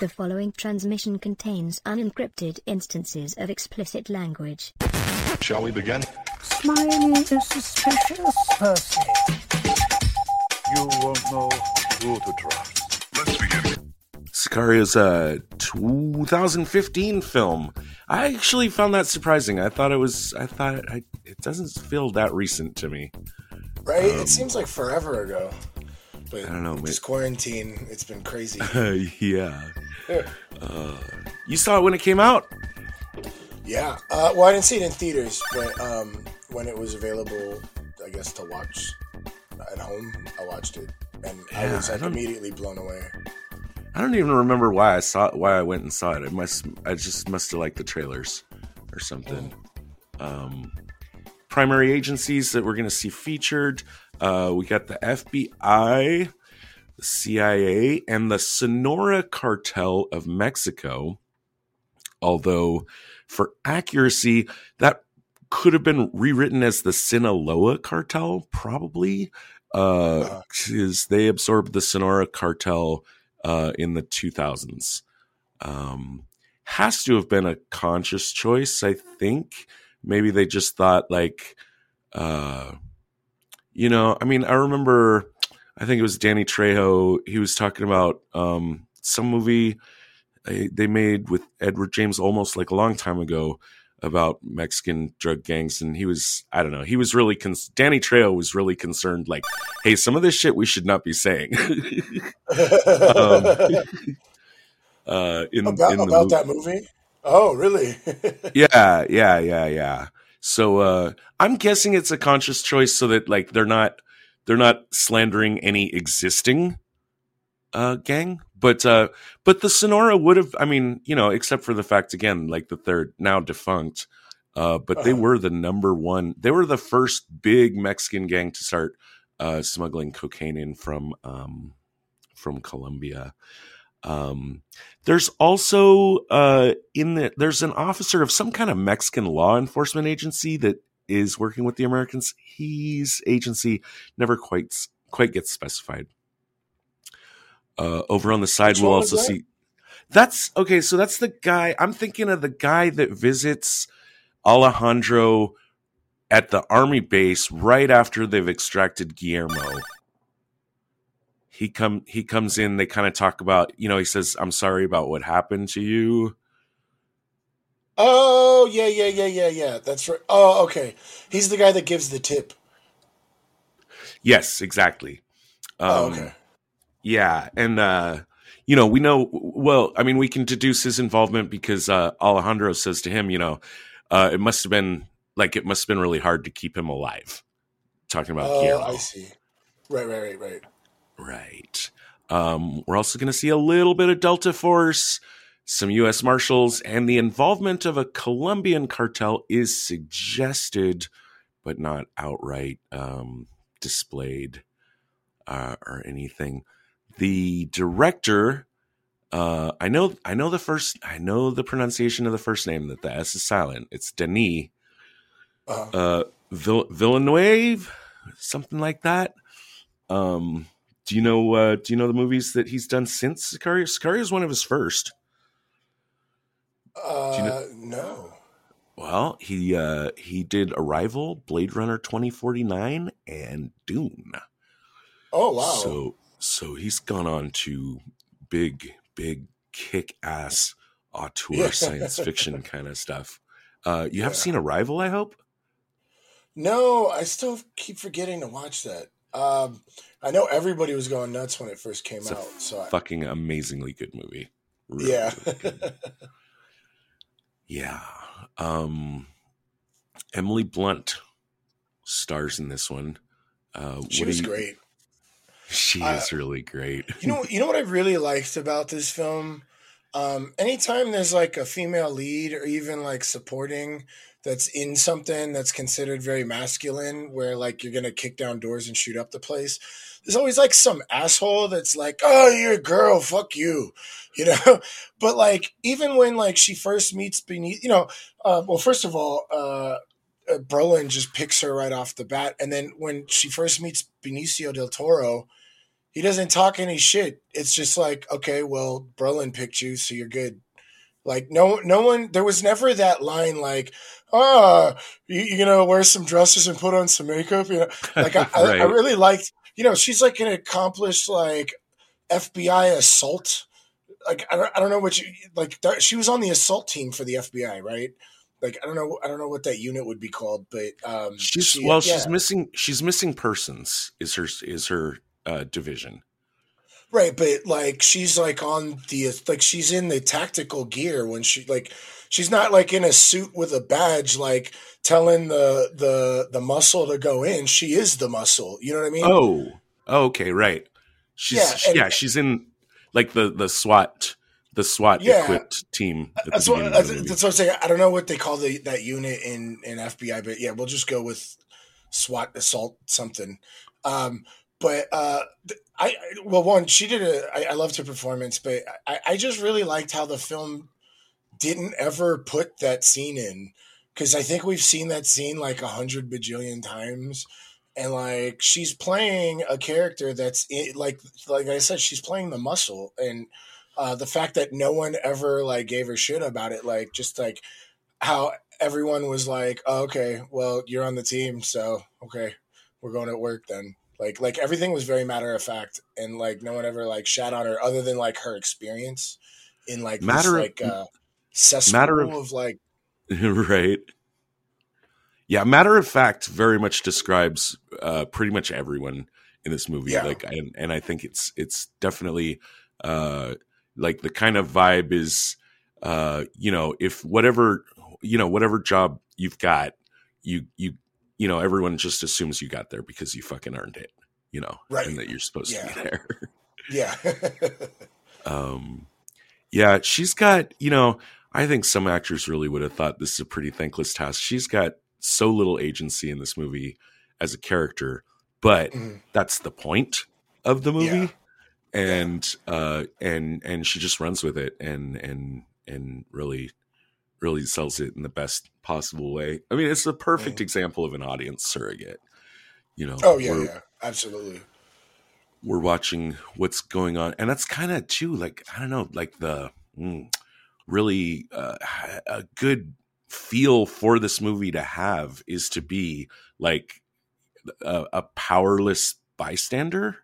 The following transmission contains unencrypted instances of explicit language. Shall we begin? Smiley is a suspicious, person. You won't know who to trust. Let's begin. Sicario's a 2015 film. I actually found that surprising. I thought it was. I thought I, it doesn't feel that recent to me. Right? it seems like forever ago. But Um, I don't know, This quarantine, it's been crazy. yeah. Uh, you saw it when it came out. yeah. Uh, well, I didn't see it in theaters, but um, when it was available, I guess to watch at home, I watched it, and I was like don't- immediately blown away. I don't even remember why I saw it, why I went and saw it. I must. I just must have liked the trailers or something. Um, primary agencies that we're going to see featured. Uh, we got the FBI, CIA, and the Sonora Cartel of Mexico. Although, for accuracy, that could have been rewritten as the Sinaloa Cartel, probably, Uh. because they absorbed the Sonora Cartel uh, in the 2000s. Um, has to have been a conscious choice, I think. Maybe they just thought, like, uh, you know, I mean, I remember, I think it was Danny Trejo. He was talking about um, some movie they made with Edward James Olmos like a long time ago about Mexican drug gangs, and he was I don't know he was really con- Danny Trejo was really concerned like, hey, some of this shit we should not be saying. um, uh, in about in the about mo- that movie? Oh, really? yeah, yeah, yeah, yeah. So uh I'm guessing it's a conscious choice so that like they're not they're not slandering any existing uh gang. But uh but the Sonora would have I mean, you know, except for the fact again, like that they're now defunct. Uh but they Uh-huh. were the number one they were the first big Mexican gang to start uh smuggling cocaine in from um from Colombia. Um there's also uh in the there's an officer of some kind of Mexican law enforcement agency that is working with the Americans. His agency never quite quite gets specified. Uh over on the side Which we'll also that? see that's okay, so that's the guy I'm thinking of the guy that visits Alejandro at the army base right after they've extracted Guillermo he come he comes in they kind of talk about you know he says i'm sorry about what happened to you oh, yeah, yeah, yeah, yeah, yeah. That's right. Oh, okay. He's the guy that gives the tip. yes exactly um, oh, okay. yeah and uh you know we know well i mean we can deduce his involvement because uh alejandro says to him you know uh it must have been like it must have been really hard to keep him alive talking about Oh, Guillermo. I see. Right, right, right, right. Right. Um, we're also going to see a little bit of Delta Force, some U.S. Marshals, and the involvement of a Colombian cartel is suggested, but not outright um, displayed uh, or anything. The director, uh, I know, I know the first, I know the pronunciation of the first name that the S is silent. It's Denis Uh, uh Vill- Villeneuve, something like that. Um, do you know? Uh, do you know the movies that he's done since Sicario? Sicario is one of his first. Uh, you know- no. Well, he uh, he did Arrival, Blade Runner twenty forty nine, and Dune. Oh, wow. So so he's gone on to big big kick ass auteur Yeah. science fiction kind of stuff. Uh, you have Yeah. seen Arrival, I hope. No, I still keep forgetting to watch that. Um, I know everybody was going nuts when it first came It's out. So I, fucking amazingly good movie. Really, yeah, really good. Yeah. Um Emily Blunt stars in this one. Uh she was you- great. She Uh, is really great. You know, you know what I really liked about this film. Um, anytime there's like a female lead or even like supporting that's in something that's considered very masculine, where like you're gonna kick down doors and shoot up the place. There's always like some asshole that's like, "Oh, you're a girl, fuck you," you know. But like, even when like she first meets beneath, you know, uh, well, first of all, uh, uh, Brolin just picks her right off the bat, and then when she first meets Benicio del Toro, he doesn't talk any shit. It's just like, okay, well, Brolin picked you, so you're good. Like no, no one. There was never that line like, "Ah, you, you know, wear some dresses and put on some makeup." You know, like I, I, I really liked. You know, she's like an accomplished like FBI assault. Like I don't, I don't know what you like. th- She was on the assault team for the FBI, right? Like I don't know, I don't know what that unit would be called, but um, She's she- well, yeah. she's missing. She's missing persons. Is her is her uh, division? Right, but like she's like on the like she's in the tactical gear when she like she's not like in a suit with a badge like telling the the the muscle to go in. She is the muscle. You know what I mean? Oh, oh, okay, right. She's Yeah, yeah, and- she's in like the the SWAT the SWAT Yeah. equipped team. That's what that's, that's what I'm saying. I don't know what they call the that unit in in FBI, but yeah, we'll just go with SWAT assault something. Um, but uh, th- I well, one she did a. I, I loved her performance, but I, I just really liked how the film didn't ever put that scene in because I think we've seen that scene like a hundred bajillion times. And like she's playing a character that's in, like like I said, she's playing the muscle, and uh, the fact that no one ever like gave her shit about it, like just like how everyone was like, oh, okay, well you're on the team, so okay, we're going to work then. Like like everything was very matter of fact, and like no one ever like shat on her other than like her experience in like Matter of- this, like uh, cesspool matter of- of like right. Yeah, matter of fact, very much describes uh, pretty much everyone in this movie. Yeah. Like, and, and I think it's it's definitely uh, like the kind of vibe is, uh, you know, if whatever you know, whatever job you've got, you you you know, everyone just assumes you got there because you fucking earned it, you know, Right. and that you're supposed Yeah. to be there. yeah. um yeah she's got you know i think some actors really would have thought this is a pretty thankless task she's got so little agency in this movie as a character but Mhm. that's the point of the movie Yeah. and uh and and she just runs with it and and and really really sells it in the best possible way. I mean it's a perfect example of an audience surrogate. You know oh yeah, yeah, absolutely. we're watching what's going on. And that's kind of too like i don't know like the mm, really uh, a good feel for this movie to have is to be like a, a powerless bystander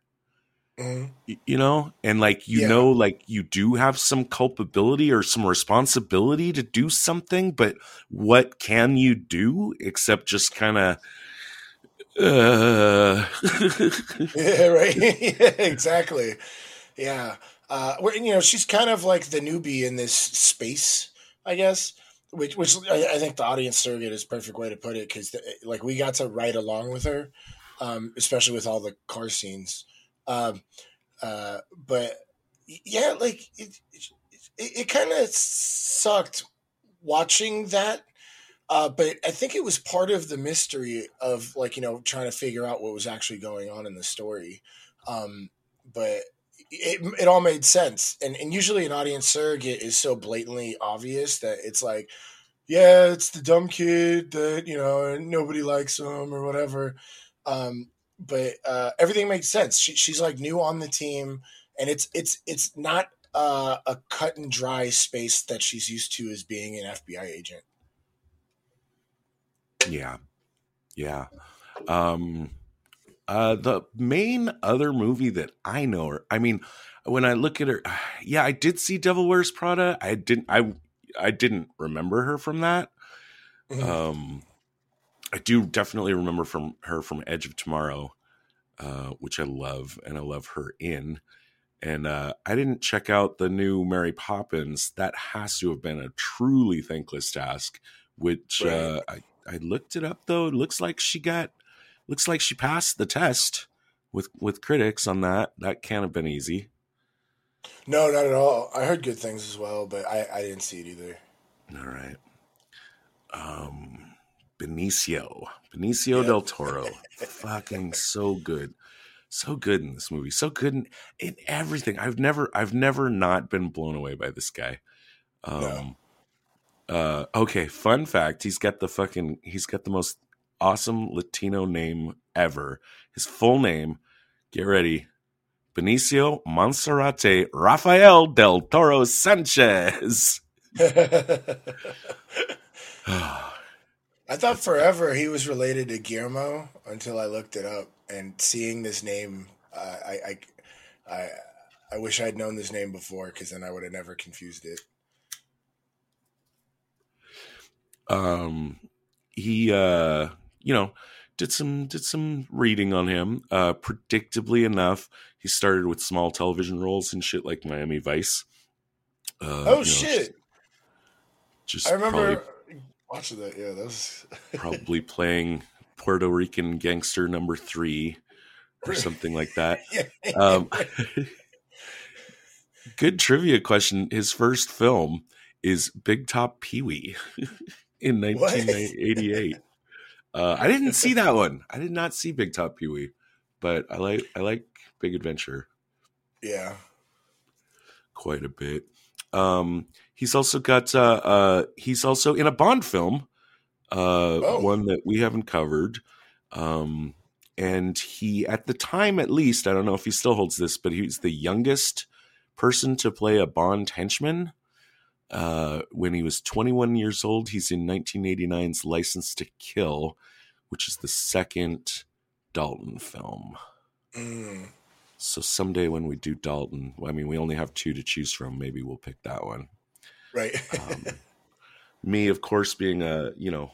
Mhm. you know and like you Yeah. know like you do have some culpability or some responsibility to do something but what can you do except just kind of uh Yeah, right. yeah, exactly. Yeah. Uh, well, you know, she's kind of like the newbie in this space, I guess. Which, which I, I think the audience surrogate is a perfect way to put it because, like, we got to ride along with her, um, especially with all the car scenes. Um, uh, but yeah, like it, it, it kind of sucked watching that uh, but I think it was part of the mystery of like you know trying to figure out what was actually going on in the story. Um, but it it all made sense, and and usually an audience surrogate is so blatantly obvious that it's like, yeah, it's the dumb kid that you know nobody likes him or whatever. Um, but uh, everything makes sense. She, she's like new on the team, and it's it's it's not uh, a cut and dry space that she's used to as being an FBI agent. Yeah. Yeah. Um uh the main other movie that I know her I mean when I look at her yeah, I did see Devil Wears Prada. I didn't I I didn't remember her from that. Mhm. Um I do definitely remember from her from Edge of Tomorrow, uh, which I love and I love her in. And uh, I didn't check out the new Mary Poppins. That has to have been a truly thankless task. Which uh, I I looked it up though. It looks like she got looks like she passed the test with with critics on that. That can't have been easy. No, not at all. I heard good things as well, but I, I didn't see it either. All right. Um Benicio. Benicio Yep. del Toro. Fucking so good. So good in this movie. So good in, in everything. I've never I've never not been blown away by this guy. Um uh okay, fun fact, he's got the fucking he's got the most awesome Latino name ever. His full name, get ready, Benicio Monserrate Rafael del Toro Sanchez. I thought forever he was related to Guillermo until I looked it up and seeing this name, uh, I, I, I, I wish I'd known this name before because then I would have never confused it. um he uh you know did some did some reading on him uh predictably enough he started with small television roles and shit like miami vice uh, oh you know, shit! just I remember watching that. Yeah, that was probably playing puerto rican gangster number three or something like that yeah. um good trivia question his first film is big top pee-wee in 1988 uh, i didn't see that one i did not see big top pee-wee but i like i like big adventure yeah. quite a bit um he's also got uh uh he's also in a bond film uh Oh. one that we haven't covered um and he at the time at least i don't know if he still holds this but he's the youngest person to play a bond henchman uh when he was 21 years old he's in 1989's license to kill which is the second dalton film Mm. so someday when we do dalton i mean we only have two to choose from maybe we'll pick that one Right. um, me, of course, being a you know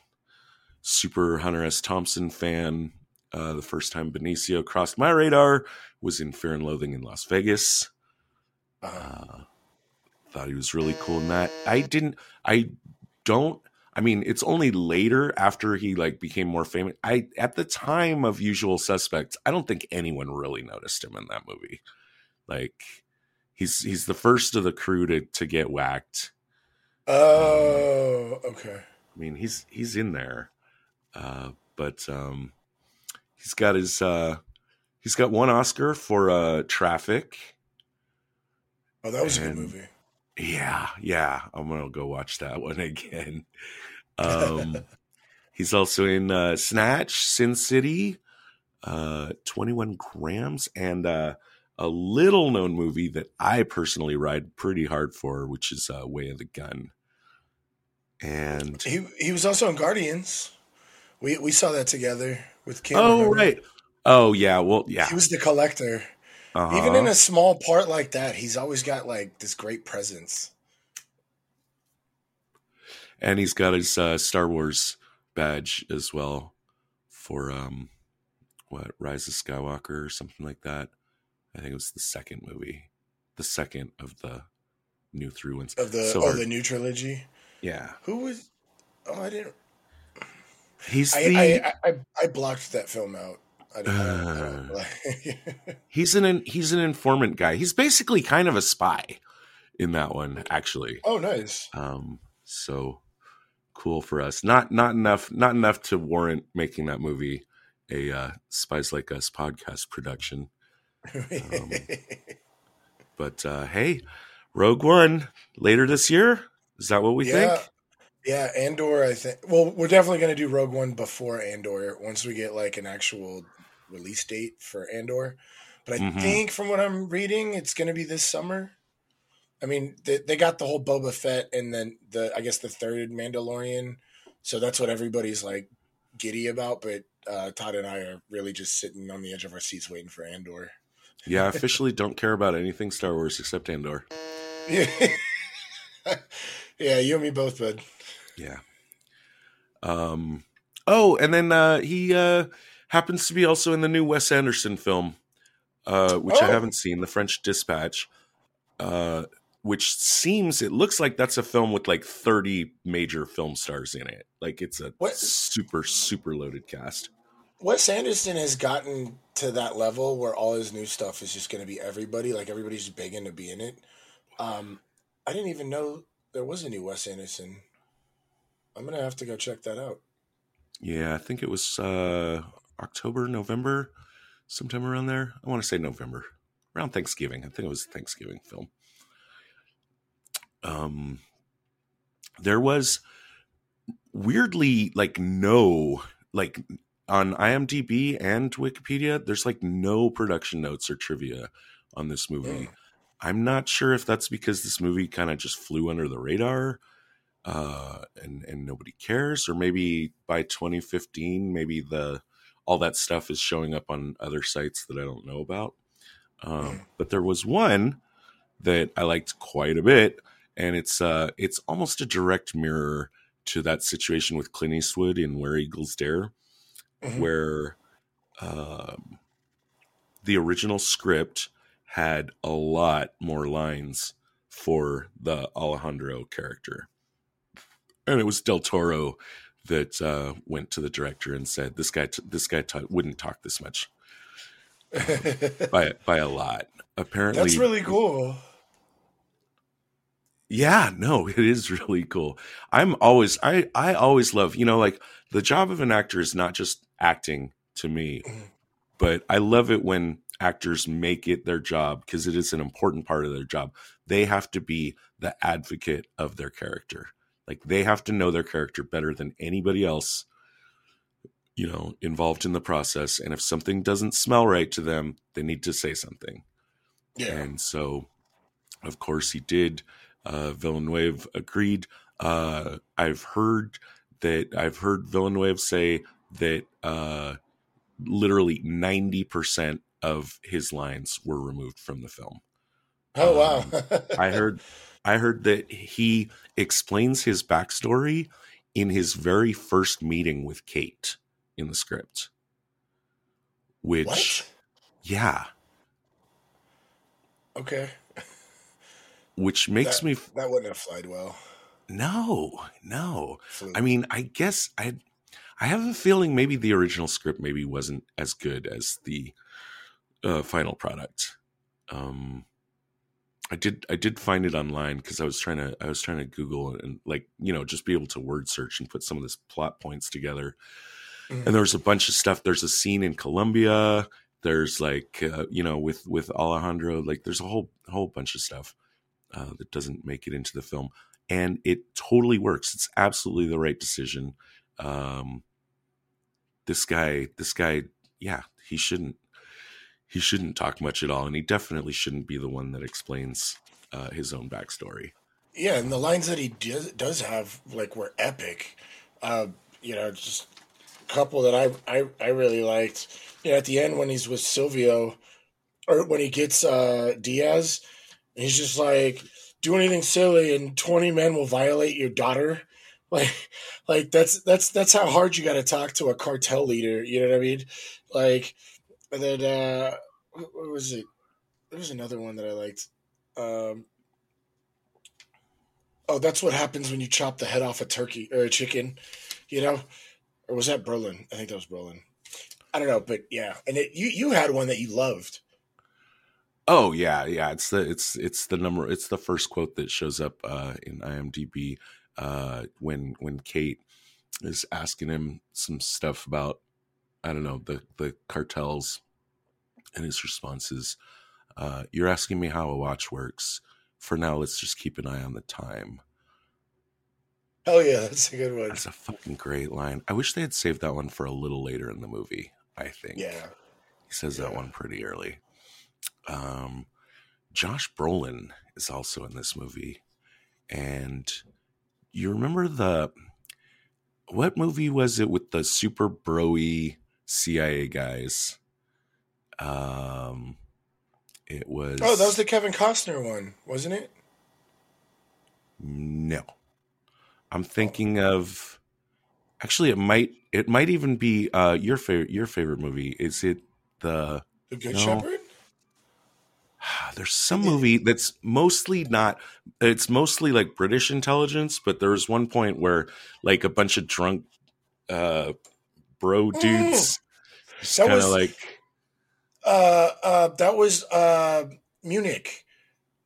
super Hunter S. Thompson fan. Uh, the first time Benicio crossed my radar was in Fear and Loathing in Las Vegas. uh, Uh, thought he was really cool in that. I didn't. I don't. I mean, it's only later after he like became more famous. I at the time of Usual Suspects, I don't think anyone really noticed him in that movie. Like he's he's the first of the crew to to get whacked. Oh, okay. I mean, he's he's in there, uh, but um, he's got his uh, he's got one Oscar for uh, Traffic. Oh, that was a good movie. Yeah, yeah, I'm gonna go watch that one again. Um, he's also in uh, Snatch, Sin City, uh, 21 Grams, and uh, a little known movie that I personally ride pretty hard for, which is uh, Way of the Gun. And He he was also in Guardians. We we saw that together with Kim. oh remember? right, oh yeah, well yeah, He was the collector. uh-huh. Even in a small part like that, he's always got like this great presence. and he's got his uh, Star Wars badge as well for um, what Rise of Skywalker or something like that. I think it was the second movie, the second of the new three ones. Of the So of hard- the new trilogy. yeah, Who was oh I didn't he's I the I, I, I blocked that film out. I didn't, I don't- I don't- he's an he's an informant guy. He's basically kind of a spy in that one, actually. oh nice. Um, so cool for us. Not not enough not enough to warrant making that movie a uh, Spies Like Us podcast production. Um, But uh, hey, Rogue One later this year. Is that what we yeah. think? Yeah, Andor, I think. Well, we're definitely going to do Rogue One before Andor once we get like an actual release date for Andor. But I Mhm. think from what I'm reading, it's going to be this summer. I mean, they, they got the whole Boba Fett and then the, I guess, the third Mandalorian. So that's what everybody's like giddy about. But uh, Todd and I are really just sitting on the edge of our seats waiting for Andor. Yeah, I officially don't care about anything Star Wars except Andor. Yeah. yeah, you and me both, bud. Yeah. Um. Oh, and then uh, he uh, happens to be also in the new Wes Anderson film, uh, which I Oh. haven't seen, The French Dispatch. Uh, which seems it looks like that's a film with like 30 major film stars in it. Like it's a What- super super loaded cast. Wes Anderson has gotten to that level where all his new stuff is just going to be everybody. Like everybody's begging to be in it. Um, I didn't even know there was a new Wes Anderson. I'm gonna have to go check that out. Yeah, I think it was uh, October, November, sometime around there. I want to say November, around Thanksgiving. I think it was a Thanksgiving film. Um, there was weirdly like no like on IMDb and Wikipedia. There's like no production notes or trivia on this movie. Mm. I'm not sure if that's because this movie kind of just flew under the radar uh, and and nobody cares, or maybe by 2015, maybe the all that stuff is showing up on other sites that I don't know about. Um, but there was one that I liked quite a bit, and it's uh, it's almost a direct mirror to that situation with Clint Eastwood in Where Eagles Dare, Mhm. where um, the original script had a lot more lines for the Alejandro character. And it was Del Toro that uh, went to the director and said, "This guy, t- this guy t- wouldn't talk this much by by a lot." Apparently, That's really cool. Yeah, no, it is really cool. I'm always I I always love, you know, like the job of an actor is not just acting to me, Mhm. but I love it when actors make it their job because it is an important part of their job. They have to be the advocate of their character. Like they have to know their character better than anybody else, you know, involved in the process. And if something doesn't smell right to them, they need to say something. Yeah. And so, of course, he did. Uh, Villeneuve agreed. Uh, I've heard that I've heard Villeneuve say that uh, literally ninety percent of his lines were removed from the film. oh wow. I heard, I heard that he explains his backstory in his very first meeting with Kate in the script. Which, what? yeah, Okay. which makes That- me That wouldn't have flied well. no, no. I mean, I guess I I have a feeling maybe the original script maybe wasn't as good as the uh, final product. Um, I did I did find it online because I was trying to I was trying to Google and like you know just be able to word search and put some of this plot points together. Mhm. And there's a bunch of stuff. There's a scene in Colombia. There's like uh, you know with with Alejandro like there's a whole whole bunch of stuff uh, that doesn't make it into the film and it totally works. It's absolutely the right decision. Um, this guy, this guy, yeah, he shouldn't, he shouldn't talk much at all, and he definitely shouldn't be the one that explains uh, his own backstory. Yeah, and the lines that he does, does have like were epic. Uh, you know, just a couple that I, I I really liked. You know, at the end when he's with Silvio, or when he gets uh, Diaz, he's just like, "Do anything silly, and twenty men will violate your daughter." Like, like that's that's that's how hard you got to talk to a cartel leader. You know what I mean? Like, and then uh, what was it? There was another one that I liked. Um, oh, that's what happens when you chop the head off a turkey or a chicken, you know? Or was that Brolin I think that was Brolin I don't know, but yeah. And it, you you had one that you loved. Oh yeah, yeah. It's the it's it's the number. It's the first quote that shows up uh, in IMDb uh, when when Kate is asking him some stuff about I don't know the the cartels, and his response is, uh, "You're asking me how a watch works. For now, let's just keep an eye on the time." Hell yeah, that's a good one. That's a fucking great line. I wish they had saved that one for a little later in the movie. I think. Yeah. He says that one pretty early. Um, Josh Brolin is also in this movie, and you remember the what movie was it with the super broy CIA guys? Um, it was Oh, that was the Kevin Costner one, wasn't it? no. I'm thinking of actually it might it might even be uh your favorite your favorite movie. Is it the The Good No. Shepherd? there's some movie that's mostly not it's mostly like british intelligence but there was one point where like a bunch of drunk uh bro dudes just That kind of was- like Uh uh that was uh Munich.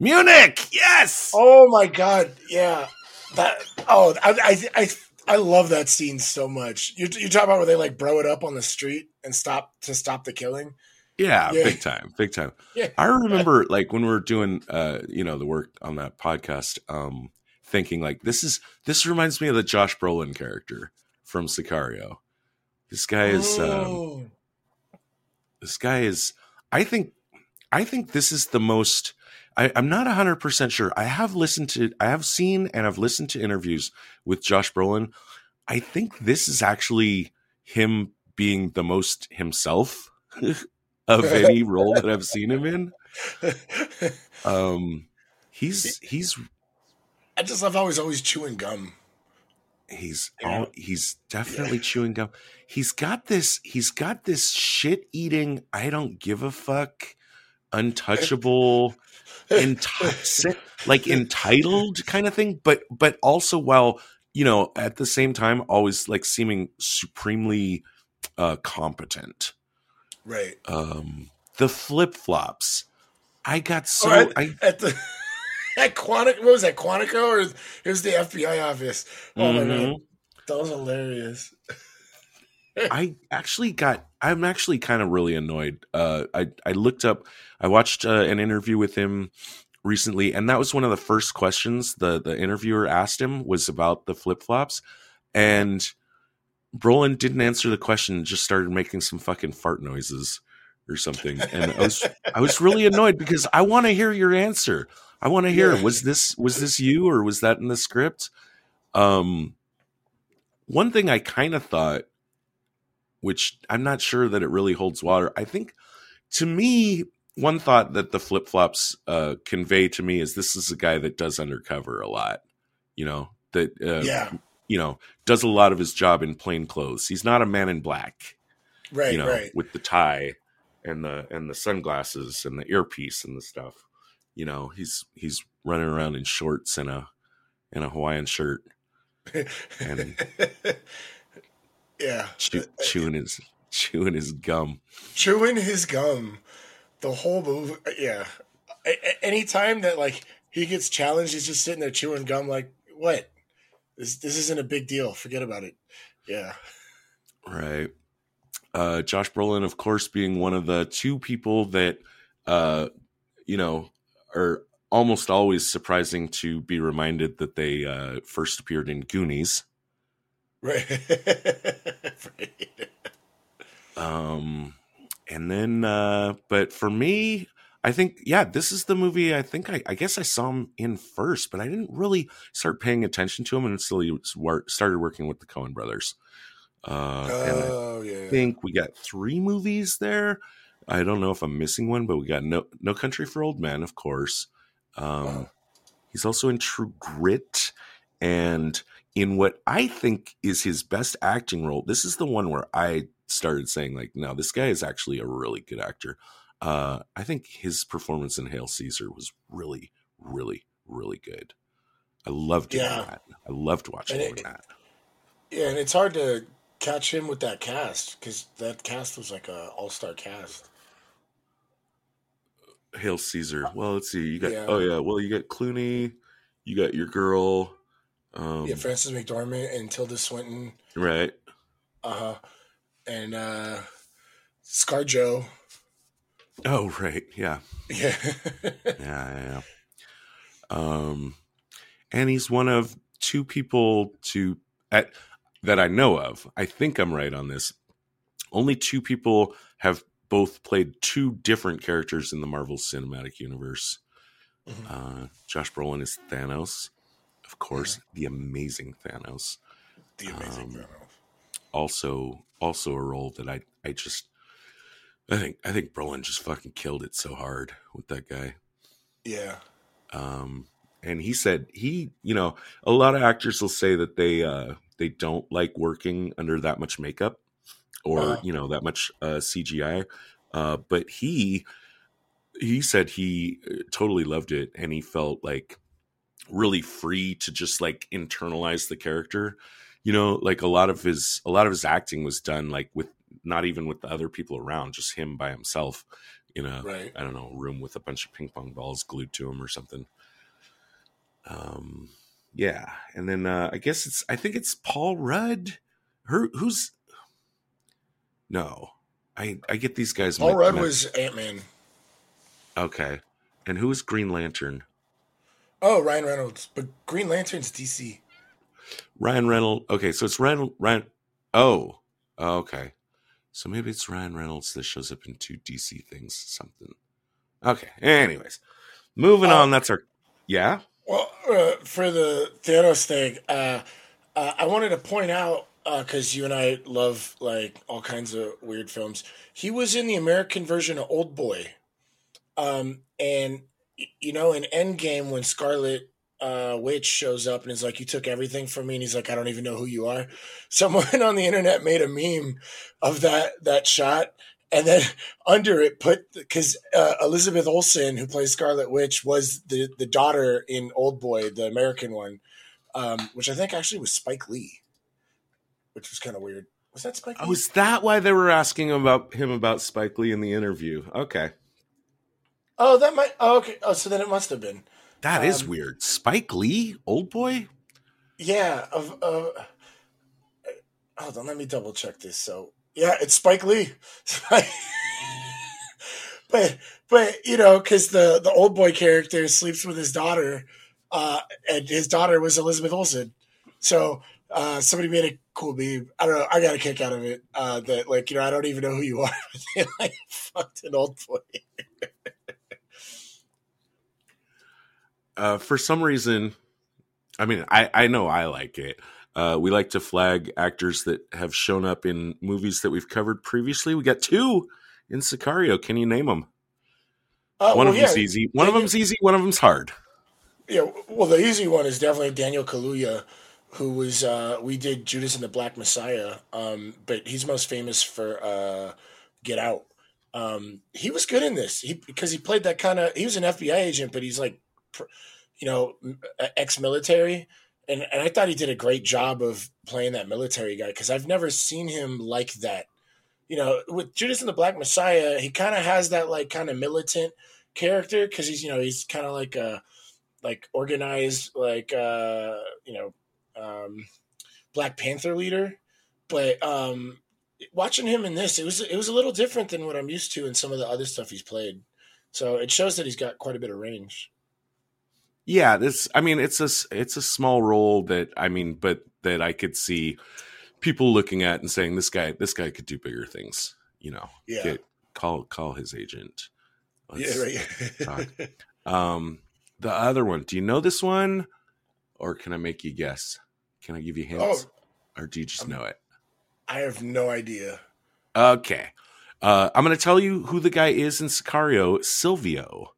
munich yes Oh my god, yeah. That oh I I I, I love that scene so much. You you talking about where they like bro it up on the street and stop to stop the killing? Yeah, Yeah. big time big time Yeah. i remember like when we were doing uh you know the work on that podcast um thinking like this is this reminds me of the josh brolin character from sicario this guy is um Oh. this guy is i think I think this is the most. I, I'm not hundred percent sure. I have listened to, I have seen, and I've listened to interviews with Josh Brolin. I think this is actually him being the most himself of any role that I've seen him in. Um, he's he's I just love how he's always chewing gum. he's Yeah. all, he's definitely chewing gum. He's got this. He's got this shit eating. I don't give a fuck. Untouchable, like entitled kind of thing. But but also while you know at the same time always like seeming supremely uh competent. Right. Um, the flip flops. I got so Oh, at, I at the at Quantico, what was that? Quantico or it was the FBI office? Oh my Mhm. god, that was hilarious. I actually got. I'm actually kind of really annoyed. Uh, I I looked up. I watched uh, an interview with him recently, and that was one of the first questions the the interviewer asked him was about the flip flops, and Brolin didn't answer the question. Just started making some fucking fart noises or something, and I was I was really annoyed because I want to hear your answer. I want to hear Yeah. was this was this you or was that in the script? Um, one thing I kind of thought which I'm not sure that it really holds water. I think to me, one thought that the flip flops uh, convey to me is this is a guy that does undercover a lot, you know, that, uh, yeah. You know, does a lot of his job in plain clothes. He's not a man in black, Right. you know, right. with the tie and the, and the sunglasses and the earpiece and the stuff. You know, he's, he's running around in shorts and a, and a Hawaiian shirt, and- yeah. chew, chewing his, chewing his gum. chewing his gum the whole movie yeah A- a- anytime that like he gets challenged he's just sitting there chewing gum like what this this isn't a big deal forget about it yeah Right. Uh, Josh Brolin, of course, being one of the two people that, uh, you know, are almost always surprising to be reminded that they uh, first appeared in Goonies. right, right. Um, and then, uh, but for me, I think, yeah, this is the movie I think I, I guess I saw him in first, but I didn't really start paying attention to him until he started working with the Coen brothers. Uh, and I oh yeah think we got three movies there. I don't know if I'm missing one, but we got No No Country for Old Men, of course. Um, Wow. He's also in True Grit and in what I think is his best acting role. This is the one where I started saying, like, no, this guy is actually a really good actor. Uh, I think his performance in Hail Caesar was really, really, really good. I loved Yeah. that. I loved watching it- that. yeah and it's hard to catch him with that cast because that cast was like a all-star cast Hail Caesar. Well, let's see. You got Yeah. oh yeah. Well, you got Clooney. You got your girl. Um, yeah frances mcdormand and tilda swinton right. uh-huh and uh scarjo Oh right. Yeah. yeah Yeah. Yeah. yeah. Um, and he's one of two people to at that I know of. I think I'm right on this. Only two people have both played two different characters in the Marvel Cinematic Universe. Mhm. Uh, Josh Brolin is Thanos, of course, the amazing Thanos. the amazing Um, Thanos. also also a role that I I just I think I think Brolin just fucking killed it so hard with that guy. yeah Um and he said he you know a lot of actors will say that they uh they don't like working under that much makeup or Uh-huh. you know that much uh CGI uh but he he said he uh, totally loved it and he felt like really free to just like internalize the character you know like a lot of his a lot of his acting was done like with not even with the other people around just him by himself in a right i don't know room with a bunch of ping pong balls glued to him or something um yeah and then uh i guess it's i think it's paul rudd her who's no i i get these guys Paul Rudd was Ant Man. okay and who is green lantern Oh, Ryan Reynolds, but Green Lantern's DC. Ryan Reynolds. Okay, so it's Ryan. Ryan. Oh, okay. So maybe it's Ryan Reynolds that shows up in two DC things. Something. Okay. Anyways, moving Uh, on. That's our. Yeah. Well, uh, for the Thanos thing, uh, uh, I wanted to point out because you and I love like all kinds of weird films. He was in the American version of Old Boy, um, and you know, in Endgame when Scarlet uh, Witch shows up and is like, "You took everything from me," and he's like, "I don't even know who you are." Someone on the internet made a meme of that that shot. And then under it, put because uh, Elizabeth Olsen, who plays Scarlet Witch, was the the daughter in Old Boy, the American one, um, which I think actually was Spike Lee, which was kind of weird. Was that Spike Lee? Oh, is that why they were asking about him about Spike Lee in the interview? Okay. oh, that might. Oh, okay. Oh, so then it must have been. That is Um, weird. Spike Lee, old boy? Yeah. Of. Uh, hold on. Let me double check this. So yeah, it's Spike Lee. but but you know, because the the old boy character sleeps with his daughter, uh, and his daughter was Elizabeth Olsen. So uh, somebody made a cool meme. I don't know. I got a kick out of it. Uh, that like you know, I don't even know who you are. but they, like fucked an old boy. Uh, for some reason, I mean, I, I know I like it. Uh, we like to flag actors that have shown up in movies that we've covered previously. We got two in Sicario. Can you name them? Uh, one well, of them's yeah, easy. One of Daniel- them's easy. One of them's hard. Yeah, well, the easy one is definitely Daniel Kaluuya, who was uh, we did Judas and the Black Messiah, um, but he's most famous for uh, Get Out. Um, he was good in this he, because he played that kind of. He was an FBI agent, but he's like, you know, ex-military, and and I thought he did a great job of playing that military guy because I've never seen him like that. You know, with Judas and the Black Messiah, he kind of has that like kind of militant character because he's you know he's kind of like a like organized like uh you know um black panther leader. But um watching him in this it was it was a little different than what i'm used to in some of the other stuff he's played. So it shows that he's got quite a bit of range Yeah, this. I mean, it's a it's a small role that I mean, but that I could see people looking at and saying this guy this guy could do bigger things. You know, yeah Get- call call his agent. Let's- yeah right Um, the other one. Do you know this one, or can I make you guess? Can I give you hints, oh or do you just um, know it? i have no idea Okay. Uh, I'm going to tell you who the guy is in Sicario. Silvio,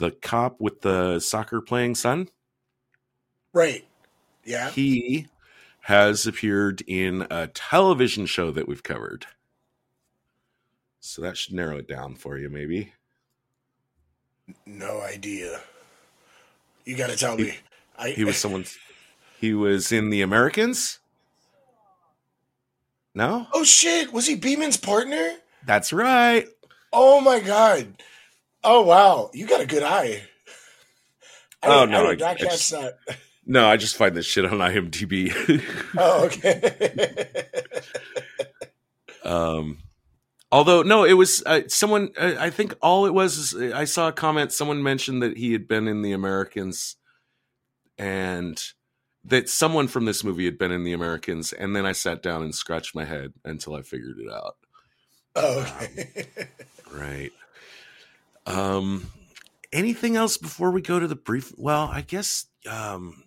the cop with the soccer playing son. right yeah He has appeared in a television show that we've covered. So that should narrow it down for you, maybe. no idea you gotta tell He- me I, He was someone's. He was in The Americans. No, oh shit was he beeman's partner that's right. Oh my god! Oh wow, you got a good eye. I Oh, no, I I- I catch just- that. No, I just find this shit on IMDb. Oh okay. um, although no, it was uh, someone. Uh, I think all it was is I saw a comment. Someone mentioned that he had been in The Americans, and that someone from this movie had been in The Americans. And then I sat down and scratched my head until I figured it out. oh okay. Right. Um anything else before we go to the brief well, I guess um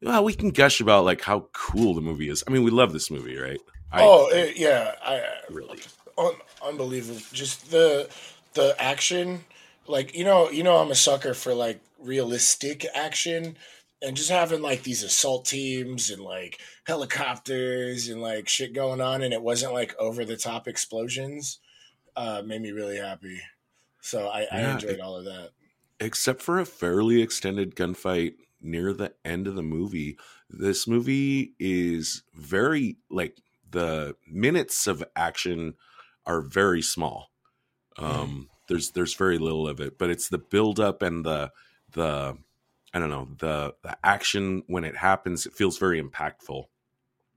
well, we can gush about like how cool the movie is. I mean, we love this movie, right? I, oh it, yeah, I really. un- unbelievable. Just the the action, like you know, you know, I'm a sucker for like realistic action. And just having like these assault teams and like helicopters and like shit going on, and it wasn't like over the top explosions, uh, made me really happy. So I, I enjoyed all of that. Except for a fairly extended gunfight near the end of the movie, this movie is very like the minutes of action are very small. Um, there's there's very little of it, but it's the build up and the the I don't know the the action when it happens. It feels very impactful.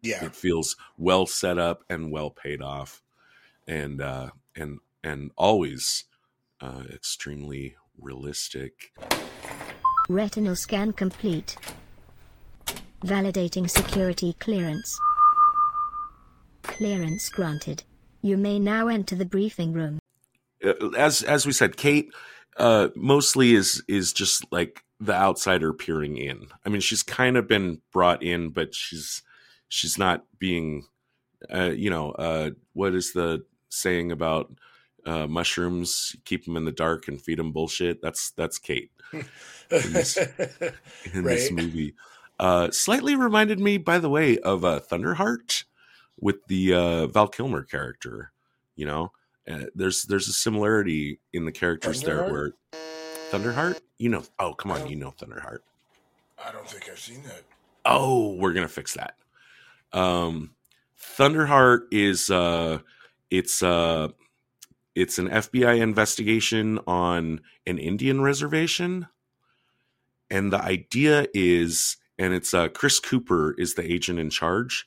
Yeah. It feels well set up and well paid off, and uh, and and always uh, extremely realistic. Retinal scan complete. Validating security clearance. Clearance granted. You may now enter the briefing room. uh, as as we said, Kate uh, mostly is is just like the outsider peering in. I mean, she's kind of been brought in, but she's she's not being, uh, you know, uh, what is the saying about uh, mushrooms? Keep them in the dark and feed them bullshit. That's that's Kate in this, in this movie. Uh, slightly reminded me, by the way, of uh, Thunderheart with the uh, Val Kilmer character. You know, uh, there's there's a similarity in the characters there. Where Thunderheart, you know, oh come on, you know Thunderheart. I don't think I've seen that. Oh, we're gonna fix that. Um, Thunderheart is uh, it's uh, it's an FBI investigation on an Indian reservation, and the idea is, and it's uh, Chris Cooper is the agent in charge.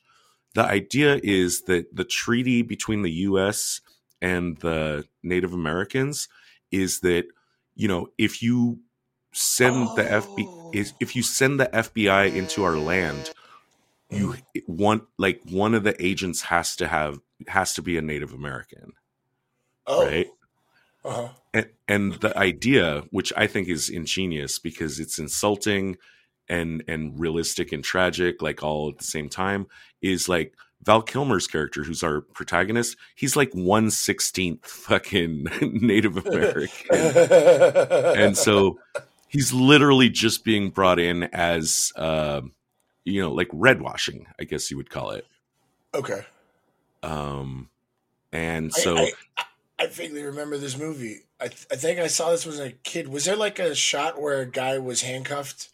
The idea is that the treaty between the U.S. and the Native Americans is that you know if you send the FBI Oh. if you send the FBI into our land, you want like one of the agents has to have has to be a Native American, Oh, right? uh-huh. And, and the idea, which I think is ingenious because it's insulting and and realistic and tragic, like all at the same time, is like Val Kilmer's character, who's our protagonist. He's like one sixteenth fucking Native American, and so he's literally just being brought in as uh, you know like red washing i guess you would call it okay. um and so I, I, I vaguely remember this movie. I, th- I think I saw this when I was a kid. Was there like a shot where a guy was handcuffed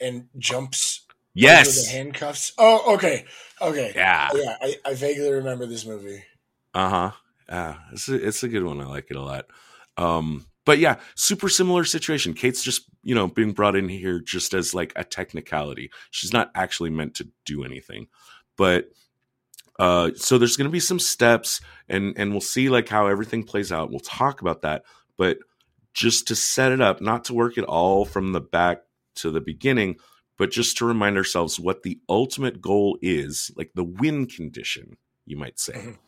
and jumps over the handcuffs? Oh, okay, okay. yeah Yeah, I, I vaguely remember this movie. uh-huh yeah it's a, it's a good one i like it a lot um but yeah super similar situation kate's just you know being brought in here just as like a technicality she's not actually meant to do anything but uh so there's going to be some steps and and we'll see like how everything plays out we'll talk about that but just to set it up not to work it all from the back to the beginning but just to remind ourselves what the ultimate goal is like the win condition you might say Mhm.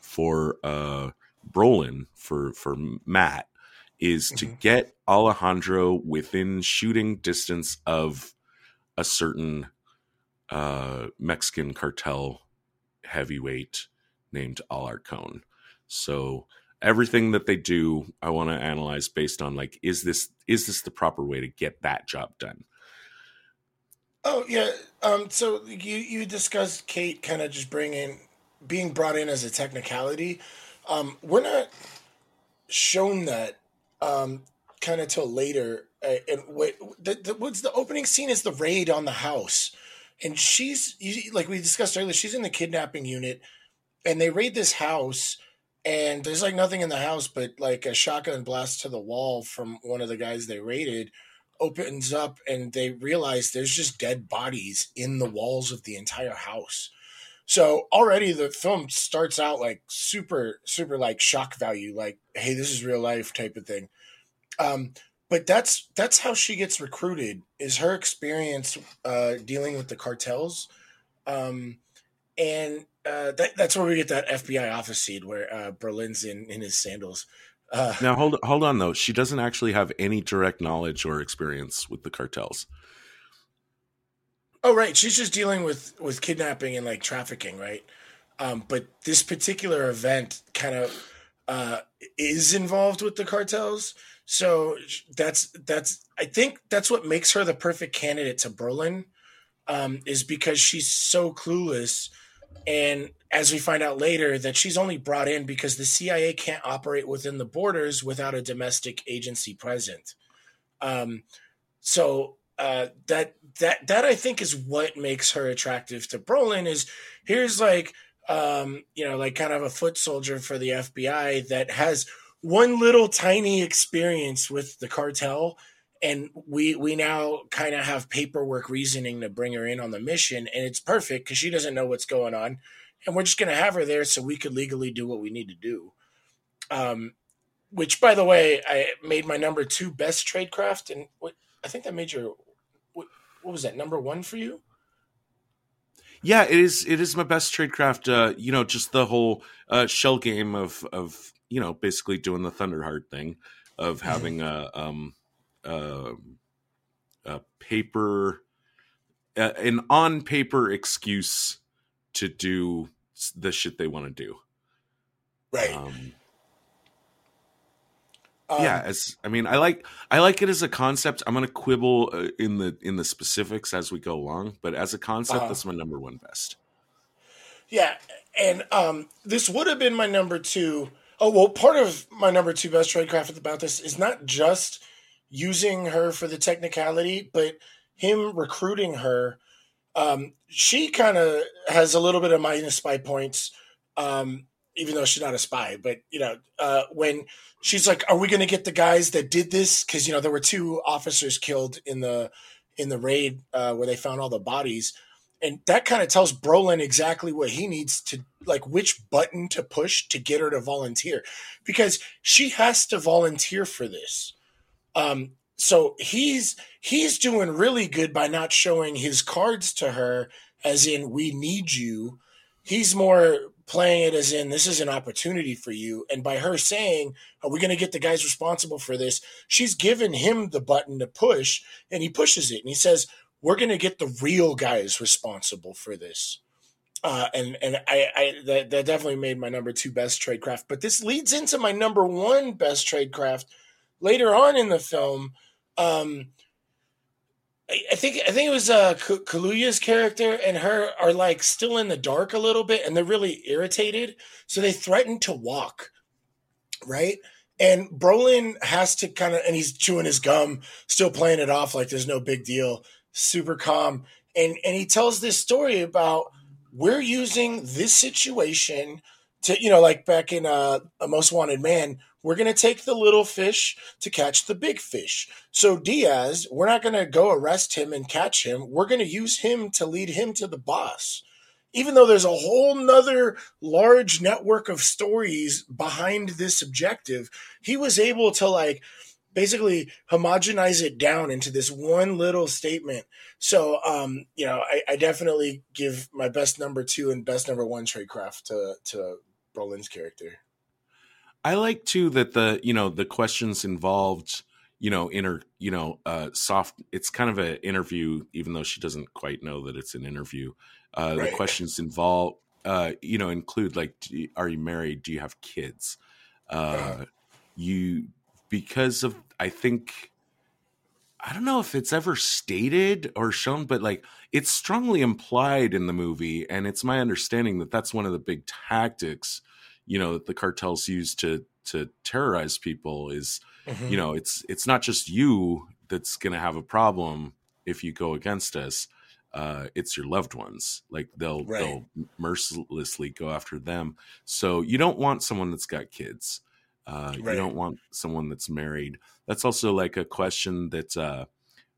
for uh brolin for for matt is to Mhm. get alejandro within shooting distance of a certain uh mexican cartel heavyweight named Alarcon. So everything that they do, I want to analyze based on like, is this is this the proper way to get that job done? Oh yeah. Um. So you you discussed Kate kind of just bringing being brought in as a technicality. Um. We're not shown that um kind of till later. Uh, and what the, the what's the opening scene is the raid on the house, and she's like we discussed earlier. She's in the kidnapping unit, and they raid this house. And there's like nothing in the house but like a shotgun blast to the wall from one of the guys they raided opens up and they realize there's just dead bodies in the walls of the entire house. So already the film starts out like super, super like shock value, like, hey, this is real life type of thing. Um, but that's that's how she gets recruited, is her experience uh dealing with the cartels. Um and uh that, that's where we get that FBI office scene where uh Brolin's in, in his sandals. Uh Now hold hold on though. She doesn't actually have any direct knowledge or experience with the cartels. Oh right, she's just dealing with with kidnapping and like trafficking, right? Um, but this particular event kind of uh, is involved with the cartels, so that's that's I think that's what makes her the perfect candidate to Brolin, um, is because she's so clueless, and as we find out later, that she's only brought in because the CIA can't operate within the borders without a domestic agency present. Um, so uh, that that that I think is what makes her attractive to Brolin is here's like um, you know like kind of a foot soldier for the FBI that has one little tiny experience with the cartel and we we now kind of have paperwork reasoning to bring her in on the mission and it's perfect because she doesn't know what's going on and we're just going to have her there so we could legally do what we need to do um, which by the way i made my number two best tradecraft and what i think that made your what, what was that number one for you Yeah, it is. It is my best tradecraft. Uh, you know, just the whole uh, shell game of of you know, basically doing the Thunderheart thing of having a um a, a paper a, an on paper excuse to do the shit they want to do. Right. Um, Um, yeah, as I mean, I like I like it as a concept. I'm gonna quibble uh, in the in the specifics as we go along, but as a concept, Uh-huh. that's my number one best. Yeah, and um, this would have been my number two. Oh well, part of my number two best tradecraft about this is not just using her for the technicality, but him recruiting her. Um, she kind of has a little bit of minus spy points, um, even though she's not a spy. But you know, uh, when she's like, "Are we going to get the guys that did this?" Because you know there were two officers killed in the in the raid uh, where they found all the bodies and that kind of tells Brolin exactly what he needs to like which button to push to get her to volunteer because she has to volunteer for this. Um so he's he's doing really good by not showing his cards to her as in we need you. He's more playing it as in this is an opportunity for you and by her saying are we going to get the guys responsible for this she's given him the button to push and he pushes it and he says we're going to get the real guys responsible for this. Uh, and and I, I that, that definitely made my number two best trade craft. But this leads into my number one best trade craft later on in the film. Um, I, I think I think it was uh, K- Kaluuya's character and her are like still in the dark a little bit, and they're really irritated. So they threaten to walk, right? And Brolin has to kind of, and he's chewing his gum, still playing it off like there's no big deal super calm. And and he tells this story about we're using this situation to you know like back in uh, a most wanted man we're going to take the little fish to catch the big fish. So diaz we're not going to go arrest him and catch him. We're going to use him to lead him to the boss. Even though there's a whole nother large network of stories behind this objective he was able to like basically homogenize it down into this one little statement. So, um, you know, I, I definitely give my best number two and best number one tradecraft to to Brolin's character. I like too that the you know the questions involved you know inner you know uh soft it's kind of an interview even though she doesn't quite know that it's an interview uh Right. the questions involve uh you know include like you- are you married do you have kids uh Uh-huh. you because of i think i don't know if it's ever stated or shown but like it's strongly implied in the movie and it's my understanding that that's one of the big tactics you know that the cartels use to to terrorize people is Mhm. you know it's it's not just you that's going to have a problem if you go against us uh it's your loved ones like they'll Right. they'll mercilessly go after them so you don't want someone that's got kids uh you don't want someone that's married. That's also like a question that uh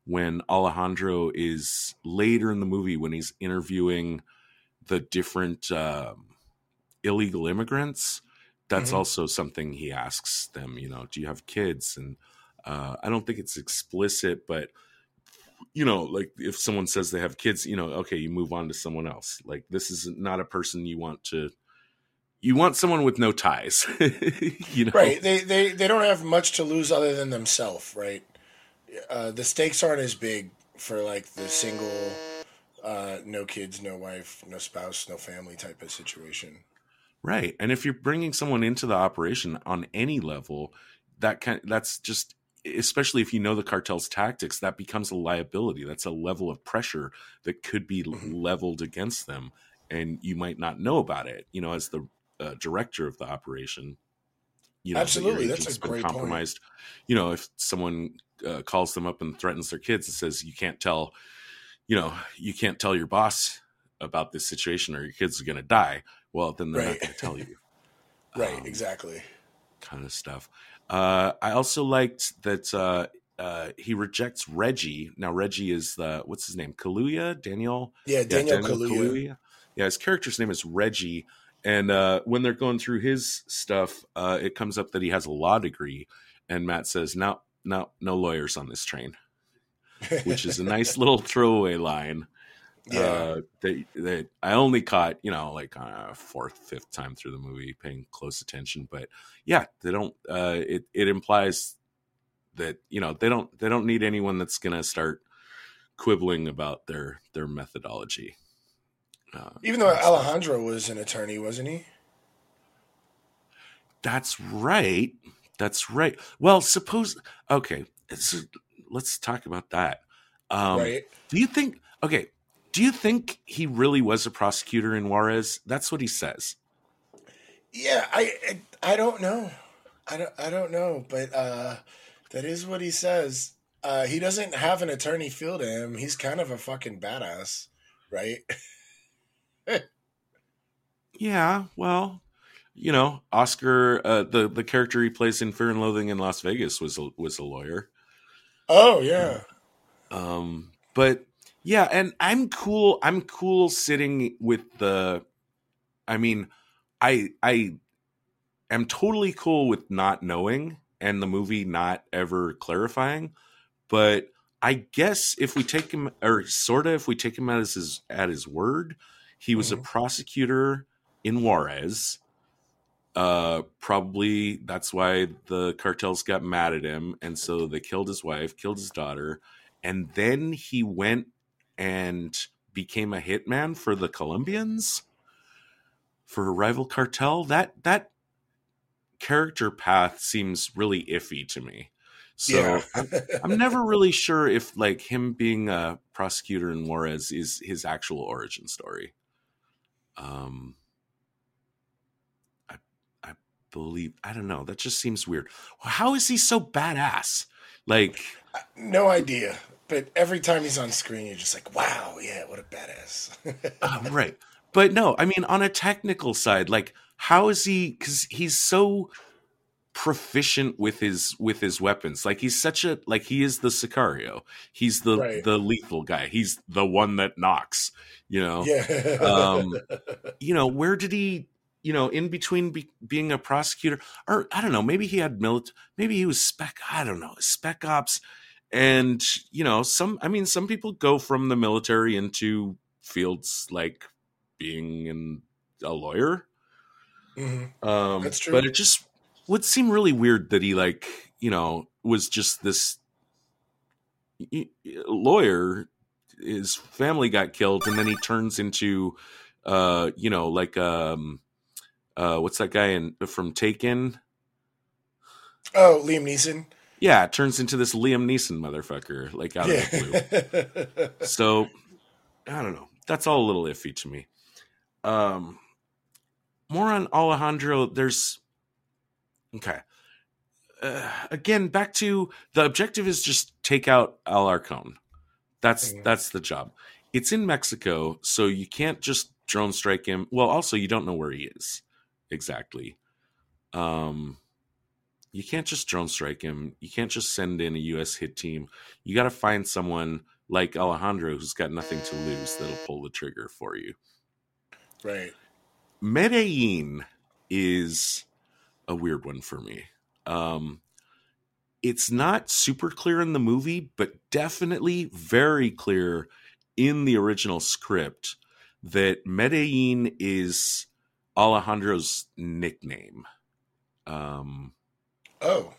when Alejandro is later in the movie when he's interviewing the different um illegal immigrants that's Mhm. also something he asks them you know do you have kids? And uh, i don't think it's explicit but you know like if someone says they have kids you know okay you move on to someone else. Like this is not a person you want to you want someone with no ties you know Right. They, they they don't have much to lose other than themselves, right? Uh, the stakes aren't as big for like the single, uh, no kids, no wife, no spouse, no family type of situation. Right. And if you're bringing someone into the operation on any level, that kind that's just especially if you know the cartel's tactics, that becomes a liability. That's a level of pressure that could be Mhm. leveled against them and you might not know about it, you know, as the uh, director of the operation. You know, that Absolutely, that's a great point. compromised. You know, if someone uh, calls them up and threatens their kids and says you can't tell, you know, you can't tell your boss about this situation or your kids are going to die. Well, then they're not going to tell you Right. Um, exactly. kind of stuff. Uh, I also liked that uh, uh, he rejects Reggie. Now Reggie is the what's his name? Kaluuya Daniel. Yeah. Yeah, Daniel, Kaluuya. Yeah, his character's name is Reggie. And uh, when they're going through his stuff, uh, it comes up that he has a law degree. And Matt says, "No, no, no lawyers on this train," which is a nice little throwaway line. Yeah. Uh, that that I only caught, you know, like a fourth, fifth time through the movie, paying close attention. But yeah, they don't. Uh, it it implies that you know they don't they don't need anyone that's gonna start quibbling about their their methodology. Uh, Even though Alejandro was an attorney, wasn't he? That's right. That's right. Well, suppose okay. It's, let's talk about that. Um, right. Do you think? Okay. Do you think he really was a prosecutor in Juarez? That's what he says. Yeah, I, I I don't know. I don't I don't know, but uh that is what he says. Uh he doesn't have an attorney feel to him. He's kind of a fucking badass, right? Yeah. Well, you know, Oscar, uh, the the character he plays in Fear and Loathing in Las Vegas was a, was a lawyer. Oh yeah. Um, but yeah, and I'm cool. I'm cool sitting with the. I mean, I I am totally cool with not knowing and the movie not ever clarifying, but I guess if we take him or sorta if we take him at his at his word, he was Mhm. a prosecutor in Juarez. Uh, probably that's why the cartels got mad at him, and so they killed his wife, killed his daughter, and then he went and became a hitman for the Colombians for a rival cartel. That that character path seems really iffy to me. So yeah. I'm, I'm never really sure if like him being a prosecutor in Juarez is his actual origin story. Um, I I believe I don't know. That just seems weird. How is he so badass? Like, no idea. But every time he's on screen, you're just like, wow, yeah, what a badass. uh, right? But no, I mean, on a technical side, like, how is he? Because he's so proficient with his with his weapons. Like, he's such a like he is the Sicario. He's the Right. the lethal guy. He's the one that knocks. You know. yeah. Um, you know, where did he, you know, in between be, being a prosecutor, or I don't know, maybe he had milit, maybe he was spec, I don't know, spec ops, and you know, some, I mean, some people go from the military into fields like being in a lawyer. Mhm. Um, That's true. But it just would seem really weird that he like, you know, was just this lawyer. His family got killed, and then he turns into, uh, you know, like um, uh, what's that guy in from Taken? Oh, Liam Neeson. Yeah, it turns into this Liam Neeson motherfucker, like out of the blue. So I don't know. That's all a little iffy to me. Um more on Alejandro, there's okay. Uh, again, back to the objective is just take out Alarcon. That's Mhm. that's the job. It's in Mexico, so you can't just drone strike him. Well, also you don't know where he is exactly. Um you can't just drone strike him. You can't just send in a US hit team. You got to find someone like Alejandro who's got nothing to lose that'll pull the trigger for you. right. Medellin is a weird one for me. Um, it's not super clear in the movie, but definitely very clear in the original script that Medellin is Alejandro's nickname. Um, Oh.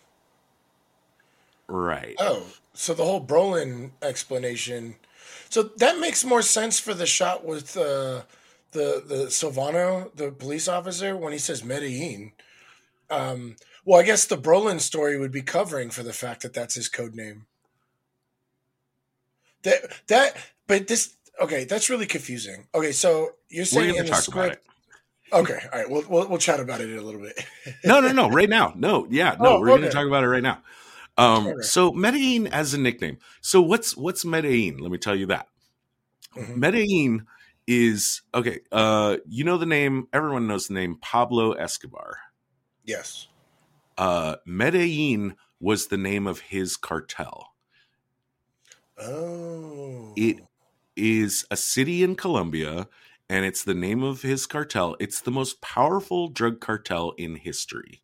right. Oh. So the whole Brolin explanation. So that makes more sense for the shot with uh, the the Silvano, the police officer, when he says Medellin. Um, well, I guess the Brolin story would be covering for the fact that that's his code name. That that, but this okay, that's really confusing. Okay, so you're saying in the talk about script. it. Okay, all right, we'll, we'll we'll chat about it in a little bit. no, no, no, right now. No, yeah, no, Oh, we're going to talk about it right now. Um, Okay. so Medellin as a nickname. So what's what's Medellin? Let me tell you that. Mhm. Medellin is okay. Uh, you know the name. Everyone knows the name Pablo Escobar. Yes. Uh, Medellin was the name of his cartel. Oh. It is a city in Colombia, and it's the name of his cartel. It's the most powerful drug cartel in history.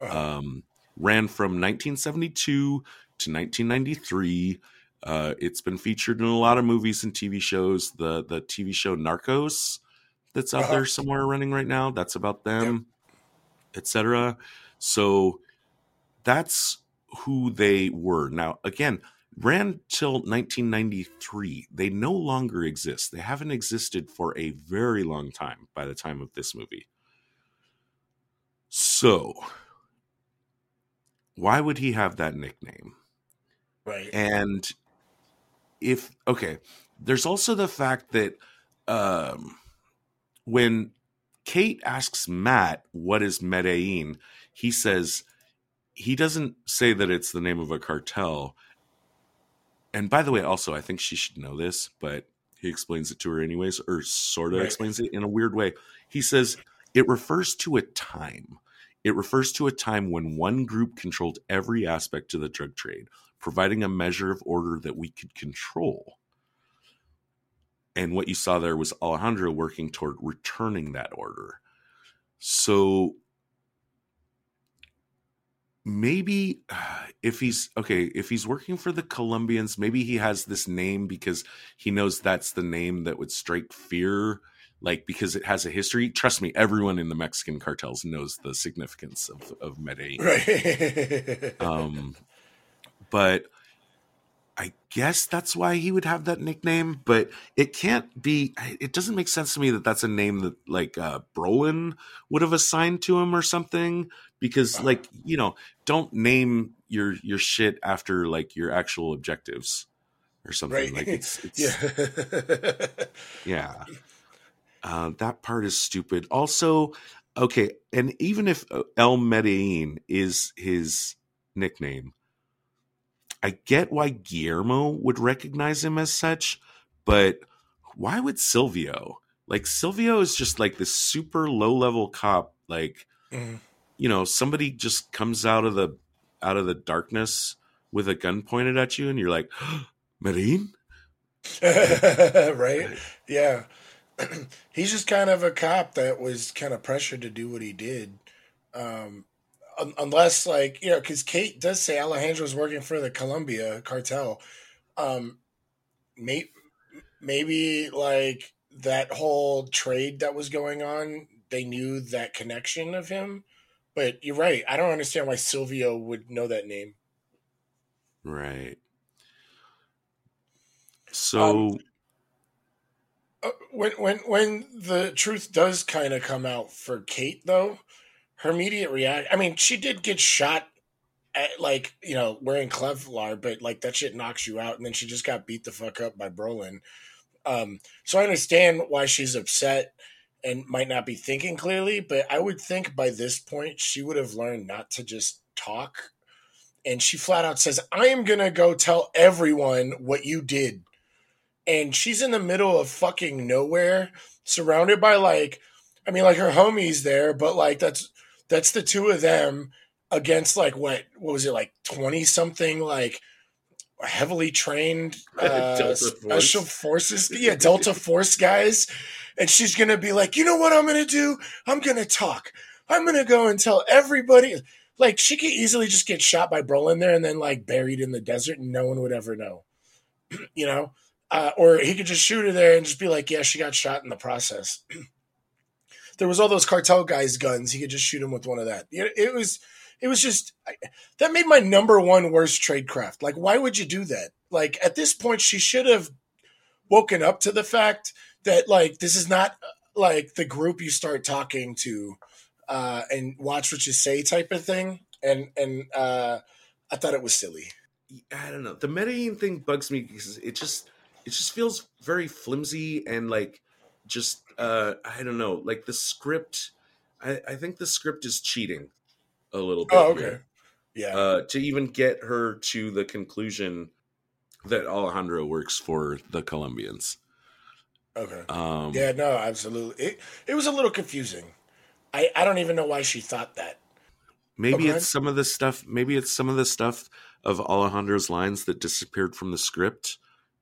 Uh-huh. um, ran from 1972 to 1993. Uh, it's been featured in a lot of movies and TV shows. The the TV show Narcos that's out Uh-huh. there somewhere running right now. That's about them, etc. So that's who they were. Now, again, ran till 1993. They no longer exist. They haven't existed for a very long time by the time of this movie. So, why would he have that nickname? Right. And if okay, there's also the fact that um when Kate asks Matt what is Medellin, he says he doesn't say that it's the name of a cartel. And by the way, also I think she should know this, but he explains it to her anyways, or sort of Right. explains it in a weird way. He says it refers to a time. It refers to a time when one group controlled every aspect of the drug trade, providing a measure of order that we could control. And what you saw there was Alejandro working toward returning that order. So maybe if he's okay, if he's working for the Colombians, maybe he has this name because he knows that's the name that would strike fear, like because it has a history. Trust me, everyone in the Mexican cartels knows the significance of, of Medellin. Right. Um, but I guess that's why he would have that nickname. But it can't be. It doesn't make sense to me that that's a name that like uh, Brolin would have assigned to him or something. Because like you know, don't name your your shit after like your actual objectives or something. right. Like it's, it's yeah. yeah. Uh, that part is stupid. Also, okay, and even if El Medellin is his nickname, I get why Guillermo would recognize him as such, but why would Silvio? Like Silvio is just like this super low level cop. Like Mhm. you know, somebody just comes out of the out of the darkness with a gun pointed at you, and you're like, Marine, right? Yeah. He's just kind of a cop that was kind of pressured to do what he did. Um, un- unless, like, you know, because Kate does say Alejandro's working for the Colombia cartel. Um, may- maybe, like, that whole trade that was going on, they knew that connection of him. But you're right. I don't understand why Silvio would know that name. Right. So Uh, when when when the truth does kind of come out for Kate though, her immediate react I mean, she did get shot at like, you know, wearing Kevlar, but like that shit knocks you out and then she just got beat the fuck up by Brolin. Um so I understand why she's upset and might not be thinking clearly, but I would think by this point she would have learned not to just talk. And she flat out says, I am gonna go tell everyone what you did and she's in the middle of fucking nowhere, surrounded by like, I mean, like her homies there, but like that's that's the two of them against like what what was it like twenty something like heavily trained uh, Delta Force. special forces, yeah, Delta Force guys, and she's gonna be like, you know what I'm gonna do? I'm gonna talk. I'm gonna go and tell everybody. Like she could easily just get shot by Brolin there and then like buried in the desert, and no one would ever know. you know, uh, or he could just shoot her there and just be like, "Yeah, she got shot in the process." there was all those cartel guys' guns. He could just shoot him with one of that. It, was, it was just I, that made my number one worst tradecraft. Like, why would you do that? Like at this point, she should have woken up to the fact that like this is not uh, like the group you start talking to uh, and watch what you say type of thing. And and uh, I thought it was silly. I don't know. The Medellin thing bugs me because it just it just feels very flimsy and like just uh I don't know, like the script I, I think the script is cheating a little bit. Oh, okay. here. Yeah. Uh to even get her to the conclusion that Alejandro works for the Colombians. okay. Um Yeah, no, absolutely. It it was a little confusing. I I don't even know why she thought that. maybe Okay. it's some of the stuff maybe it's some of the stuff of Alejandro's lines that disappeared from the script.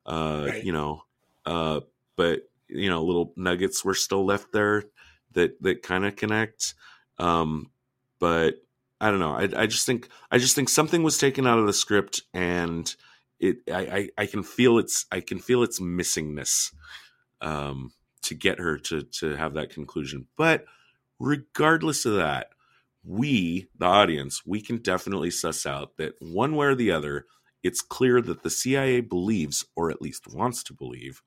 Uh Right. you know, uh but you know, little nuggets were still left there that that kind of connect. Um but I don't know. I I just think I just think something was taken out of the script and it I, I I can feel its I can feel its missingness um to get her to to have that conclusion. But regardless of that, we, the audience, we can definitely suss out that one way or the other, it's clear that the CIA believes, or at least wants to believe,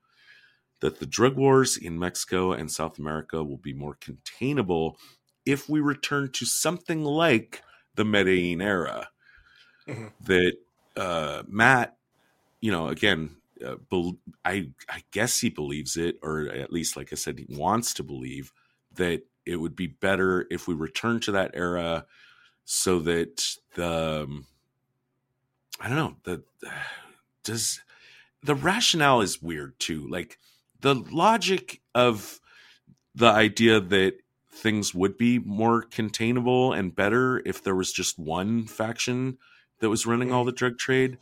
that the drug wars in Mexico and South America will be more containable if we return to something like the Medellin era. Mhm. That uh, Matt, you know, again, uh, bel I I guess he believes it, or at least, like I said, he wants to believe that it would be better if we return to that era, so that the um, I don't know the does the rationale is weird too. Like the logic of the idea that things would be more containable and better if there was just one faction that was running all the drug trade.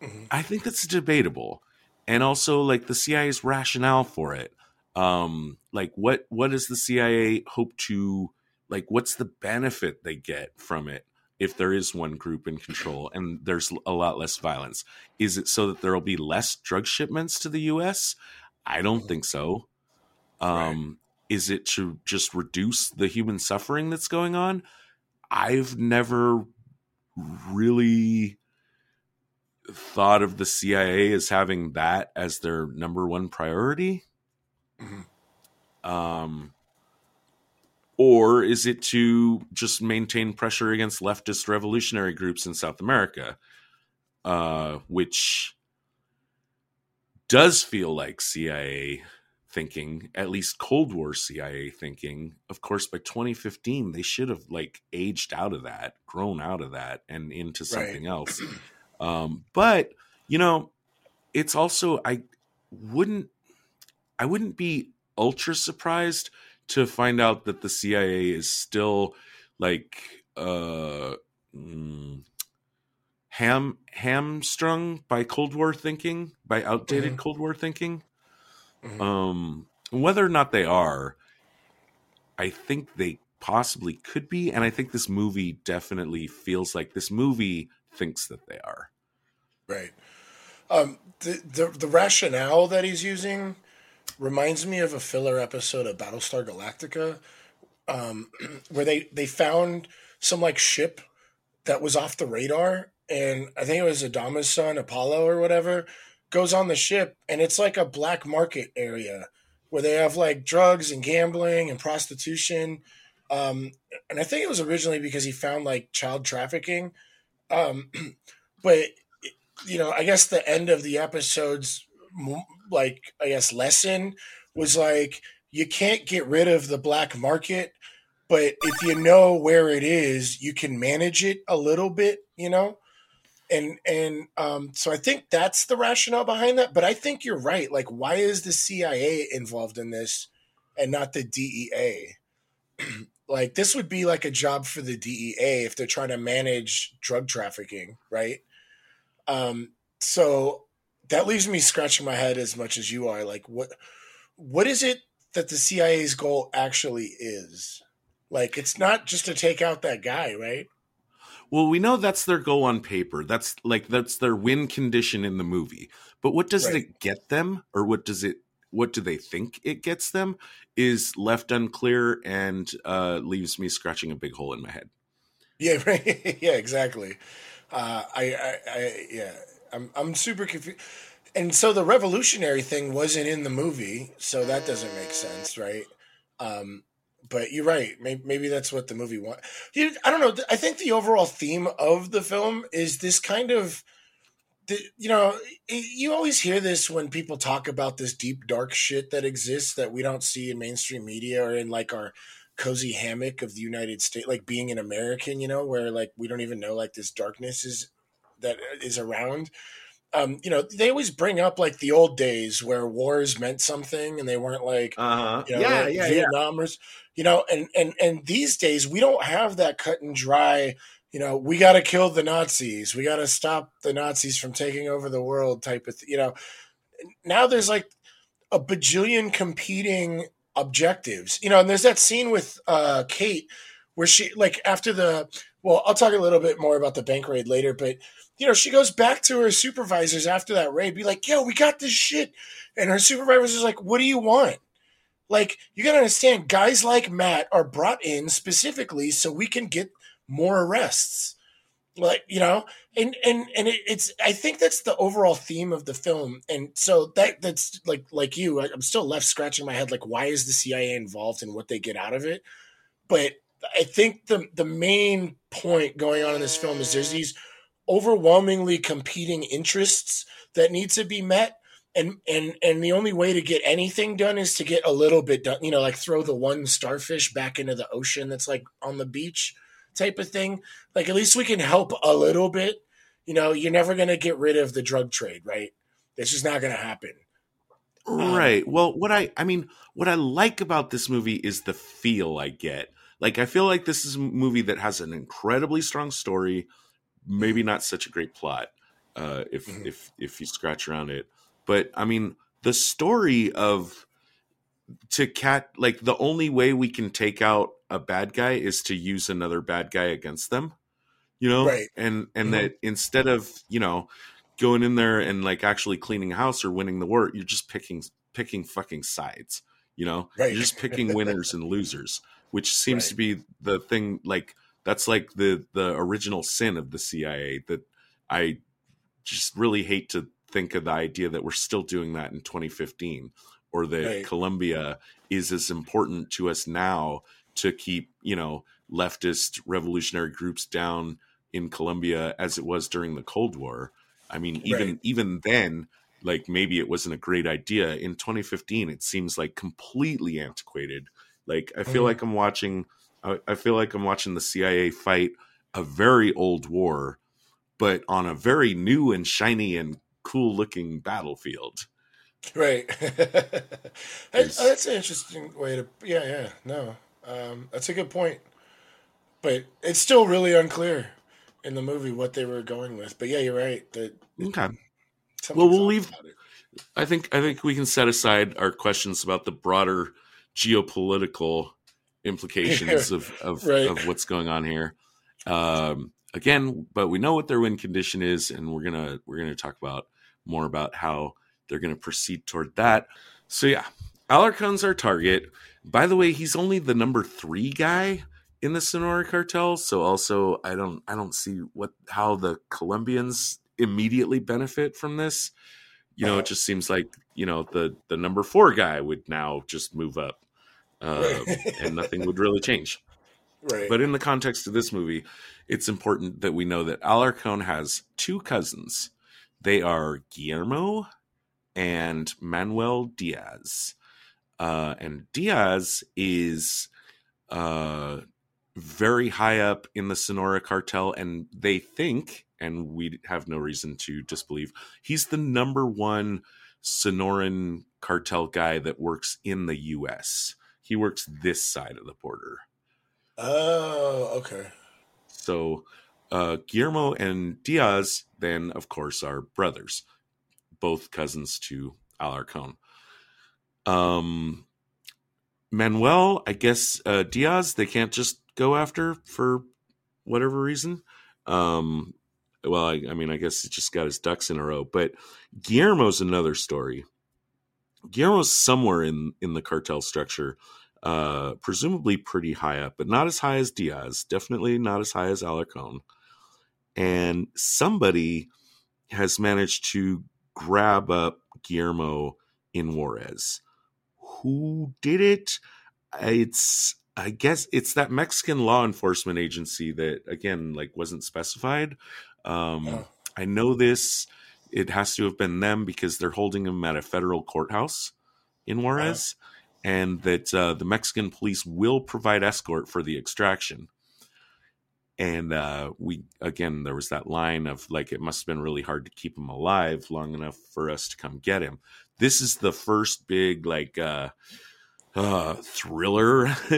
Mhm. I think that's debatable. And also like the CIA's rationale for it. Um like what what does the CIA hope to like what's the benefit they get from it if there is one group in control and there's a lot less violence? Is it so that there'll be less drug shipments to the US? I don't think so. Um is it to just reduce the human suffering that's going on? I've never really thought of the CIA as having that as their number one priority. Mhm. Um, or is it to just maintain pressure against leftist revolutionary groups in South America, uh, which does feel like CIA thinking, at least Cold War CIA thinking. Of course, by 2015, they should have like aged out of that, grown out of that, and into something else. Um, but you know, it's also I wouldn't I wouldn't be ultra surprised to find out that the CIA is still like uh mm, ham hamstrung by Cold War thinking, by outdated Mhm. Cold War thinking. Mhm. Um whether or not they are, I think they possibly could be, and I think this movie definitely feels like this movie thinks that they are. Right. Um, the, the the rationale that he's using reminds me of a filler episode of Battlestar Galactica, um, where they they found some like ship that was off the radar, and I think it was Adama's son Apollo or whatever goes on the ship, and it's like a black market area where they have like drugs and gambling and prostitution. Um, and I think it was originally because he found like child trafficking. Um, but you know, I guess the end of the episode's like I guess lesson was like you can't get rid of the black market, but if you know where it is, you can manage it a little bit, you know? And and um so I think that's the rationale behind that, but I think you're right. Like why is the CIA involved in this and not the DEA? like this would be like a job for the DEA if they're trying to manage drug trafficking, right? Um, so that leaves me scratching my head as much as you are. Like, what what is it that the CIA's goal actually is? Like, it's not just to take out that guy, right? Well, we know that's their goal on paper. That's like that's their win condition in the movie. But what does Right. it get them, or what does it? What do they think it gets them? Is left unclear and uh, leaves me scratching a big hole in my head. Yeah, right. yeah, exactly. Uh, I, I, I, yeah, I'm, I'm super confused. And so the revolutionary thing wasn't in the movie, so that doesn't make sense, right? Um, but you're right. Maybe, maybe that's what the movie want. You, I don't know. I think the overall theme of the film is this kind of, you know, you always hear this when people talk about this deep dark shit that exists that we don't see in mainstream media or in like our cozy hammock of the United States, like being an American, you know, where like we don't even know like this darkness is that uh, is around. Um, you know, they always bring up like the old days where wars meant something and they weren't like Uh huh. you know, like Vietnamers, you know, and and and these days we don't have that cut and dry. You know, we got to kill the Nazis. We got to stop the Nazis from taking over the world. Type of, th- you know. Now there's like a bajillion competing objectives. You know, and there's that scene with uh Kate where she like after the well, I'll talk a little bit more about the bank raid later, but you know, she goes back to her supervisors after that raid, be like, "Yo, we got this shit," and her supervisors is like, "What do you want?" Like, you gotta understand, guys like Matt are brought in specifically so we can get more arrests. Like, you know, and and and it, it's I think that's the overall theme of the film, and so that that's like like you, I'm still left scratching my head, like, why is the CIA involved and what they get out of it? But I think the the main point going on in this film is there's these overwhelmingly competing interests that need to be met. And and and the only way to get anything done is to get a little bit done you know like throw the one starfish back into the ocean that's like on the beach type of thing. Like at least we can help a little bit. You know you're never going to get rid of the drug trade right? This is not going to happen um, Right. Well, what I I mean, what I like about this movie is the feel I get. Like I feel like this is a movie that has an incredibly strong story, maybe not such a great plot, uh, if Mhm. if if you scratch around it. But I mean, the story of to cat like the only way we can take out a bad guy is to use another bad guy against them. You know? Right. And and Mhm. that instead of, you know, going in there and like actually cleaning house or winning the war, you're just picking picking fucking sides. You know, Right. you're just picking winners and losers, which seems Right. to be the thing. Like that's like the the original sin of the CIA. That I just really hate to think of the idea that we're still doing that in 2015, or that Right. Colombia is as important to us now to keep you know leftist revolutionary groups down in Colombia as it was during the Cold War. I mean, even Right. even then, like maybe it wasn't a great idea. In 2015, it seems like completely antiquated. Like I feel Mhm. like I'm watching. I, I feel like I'm watching the CIA fight a very old war, but on a very new and shiny and cool looking battlefield. right that's, that's an interesting way to yeah yeah no um, that's a good point but it's still really unclear in the movie what they were going with but yeah you're right that Okay. Well, we'll leave- I think I think we can set aside our questions about the broader geopolitical implications of of, Right. of what's going on here. Um, again, but we know what their win condition is, and we're gonna we're gonna talk about more about how they're gonna proceed toward that. So yeah, Alarcon's our target. By the way, he's only the number three guy in the Sonora cartel. So also, I don't I don't see what how the Colombians immediately benefit from this. You know, it just seems like you know the the number four guy would now just move up, uh, Right. and nothing would really change. right But in the context of this movie, it's important that we know that Alarcon has two cousins. They are Guillermo and Manuel Diaz. Uh, and Diaz is uh, very high up in the Sonora cartel, and they think, and we have no reason to disbelieve, he's the number one Sonoran cartel guy that works in the U.S. He works this side of the border. oh okay So uh, Guillermo and Diaz, then of course, are brothers, both cousins to Alarcon. Um, Manuel, I guess uh, Diaz, they can't just go after for whatever reason. Um, well, I, I mean, I guess he just got his ducks in a row. But Guillermo's another story. Guillermo's somewhere in in the cartel structure, uh, presumably pretty high up, but not as high as Diaz. Definitely not as high as Alarcon. And somebody has managed to grab up Guillermo in Juarez. Who did it? It's I guess it's that Mexican law enforcement agency that again like wasn't specified. Um, Oh. I know this. It has to have been them because they're holding him at a federal courthouse in Juarez, and that uh, the Mexican police will provide escort for the extraction. And uh, we again, there was that line of like it must have been really hard to keep him alive long enough for us to come get him. This is the first big like uh, uh, thriller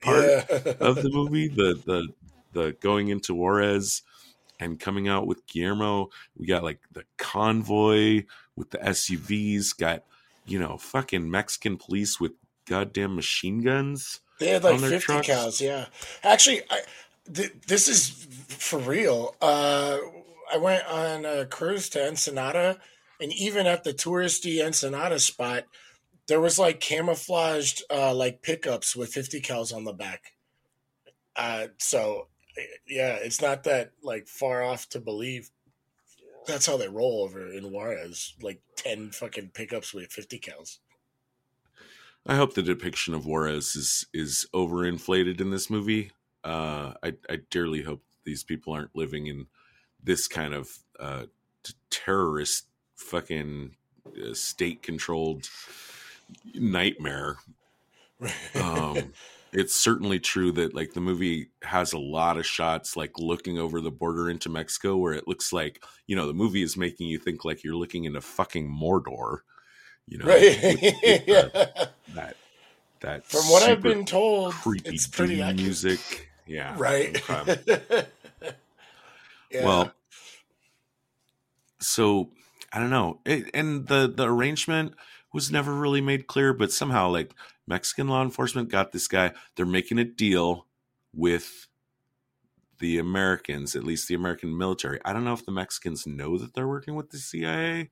part yeah of the movie the the the going into Juarez and coming out with Guillermo. We got like the convoy with the SUVs. Got you know fucking Mexican police with goddamn machine guns. They had like on their 50 trucks. cals, yeah. Actually, I, th- this is for real. Uh, I went on a cruise to Ensenada, and even at the touristy Ensenada spot, there was like camouflaged uh, like pickups with 50 cals on the back. Uh, so yeah, it's not that like far off to believe. That's how they roll over in Juarez, like 10 fucking pickups with 50 cals. I hope the depiction of Juarez is is overinflated in this movie. Uh, I, I dearly hope these people aren't living in this kind of uh, terrorist fucking uh, state controlled nightmare. Um, it's certainly true that like the movie has a lot of shots like looking over the border into Mexico where it looks like you know the movie is making you think like you're looking into fucking Mordor. You know, Right. with- with, uh, that that From what I've been told, creepy it's pretty accurate. music. Yeah, Right. yeah. Well, so I don't know, it, and the the arrangement was never really made clear, but somehow like Mexican law enforcement got this guy. They're making a deal with the Americans, at least the American military. I don't know if the Mexicans know that they're working with the CIA.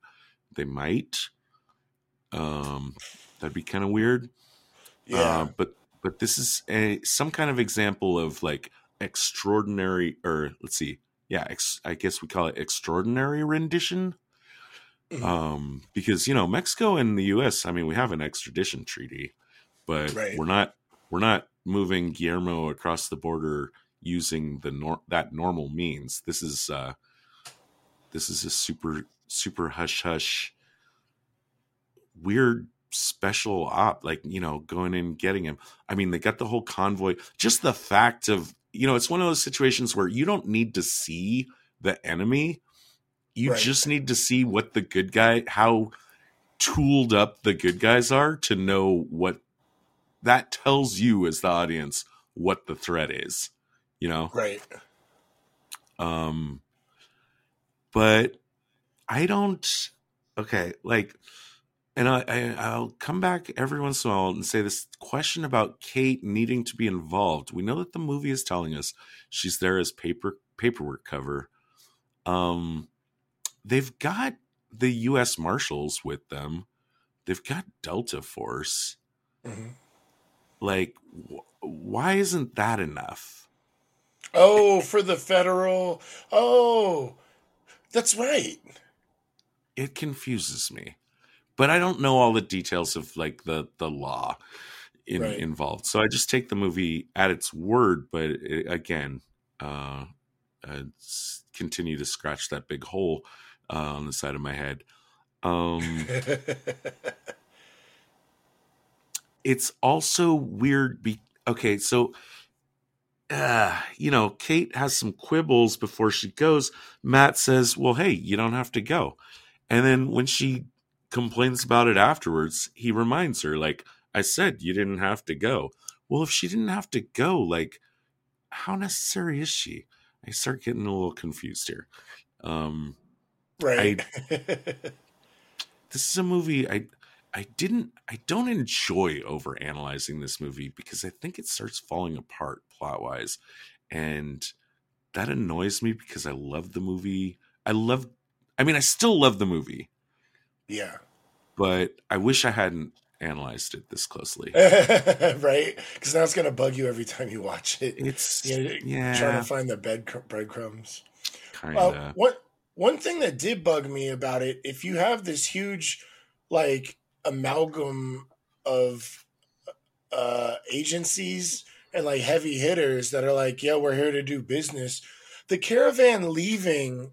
They might. Um, that'd be kind of weird. yeah. Uh, but but this is a some kind of example of like extraordinary, or let's see, yeah, ex, I guess we call it extraordinary rendition. Mhm. Um, because you know Mexico and the U.S. I mean, we have an extradition treaty, but Right. we're not we're not moving Guillermo across the border using the nor- that normal means. This is uh, this is a super super hush hush weird special op like you know going in and getting him i mean they got the whole convoy just the fact of you know it's one of those situations where you don't need to see the enemy you Right. just need to see what the good guy how tooled up the good guys are to know what that tells you as the audience what the threat is you know? Right. um but i don't okay like and I, I i'll come back every once in a while and say this question about kate needing to be involved. We know that the movie is telling us she's there as paper paperwork cover. Um they've got the us marshals with them. They've got delta force. Mhm. Like wh- why isn't that enough Oh, for the federal. Oh, that's right. it confuses me but i don't know all the details of like the the law in, Right. involved so i just take the movie at its word but it, again uh, s- continue to scratch that big hole uh, on the side of my head um it's also weird be okay so uh, you know kate has some quibbles before she goes. Matt says well hey you don't have to go. And then when she complains about it afterwards he reminds her like i said you didn't have to go. Well if she didn't have to go like how necessary is she? I start getting a little confused here. Um right. this is a movie I I didn't I don't enjoy over analyzing this movie because I think it starts falling apart plot wise. And that annoys me because I love the movie. I love I mean I still love the movie, yeah. but I wish I hadn't analyzed it this closely. right. Because now it's gonna bug you every time you watch it. It's You know, yeah, Trying to find the bed breadcrumbs. kind Uh, of. one one thing that did bug me about it, if you have this huge like amalgam of uh agencies and like heavy hitters that are like, yeah, we're here to do business. The caravan leaving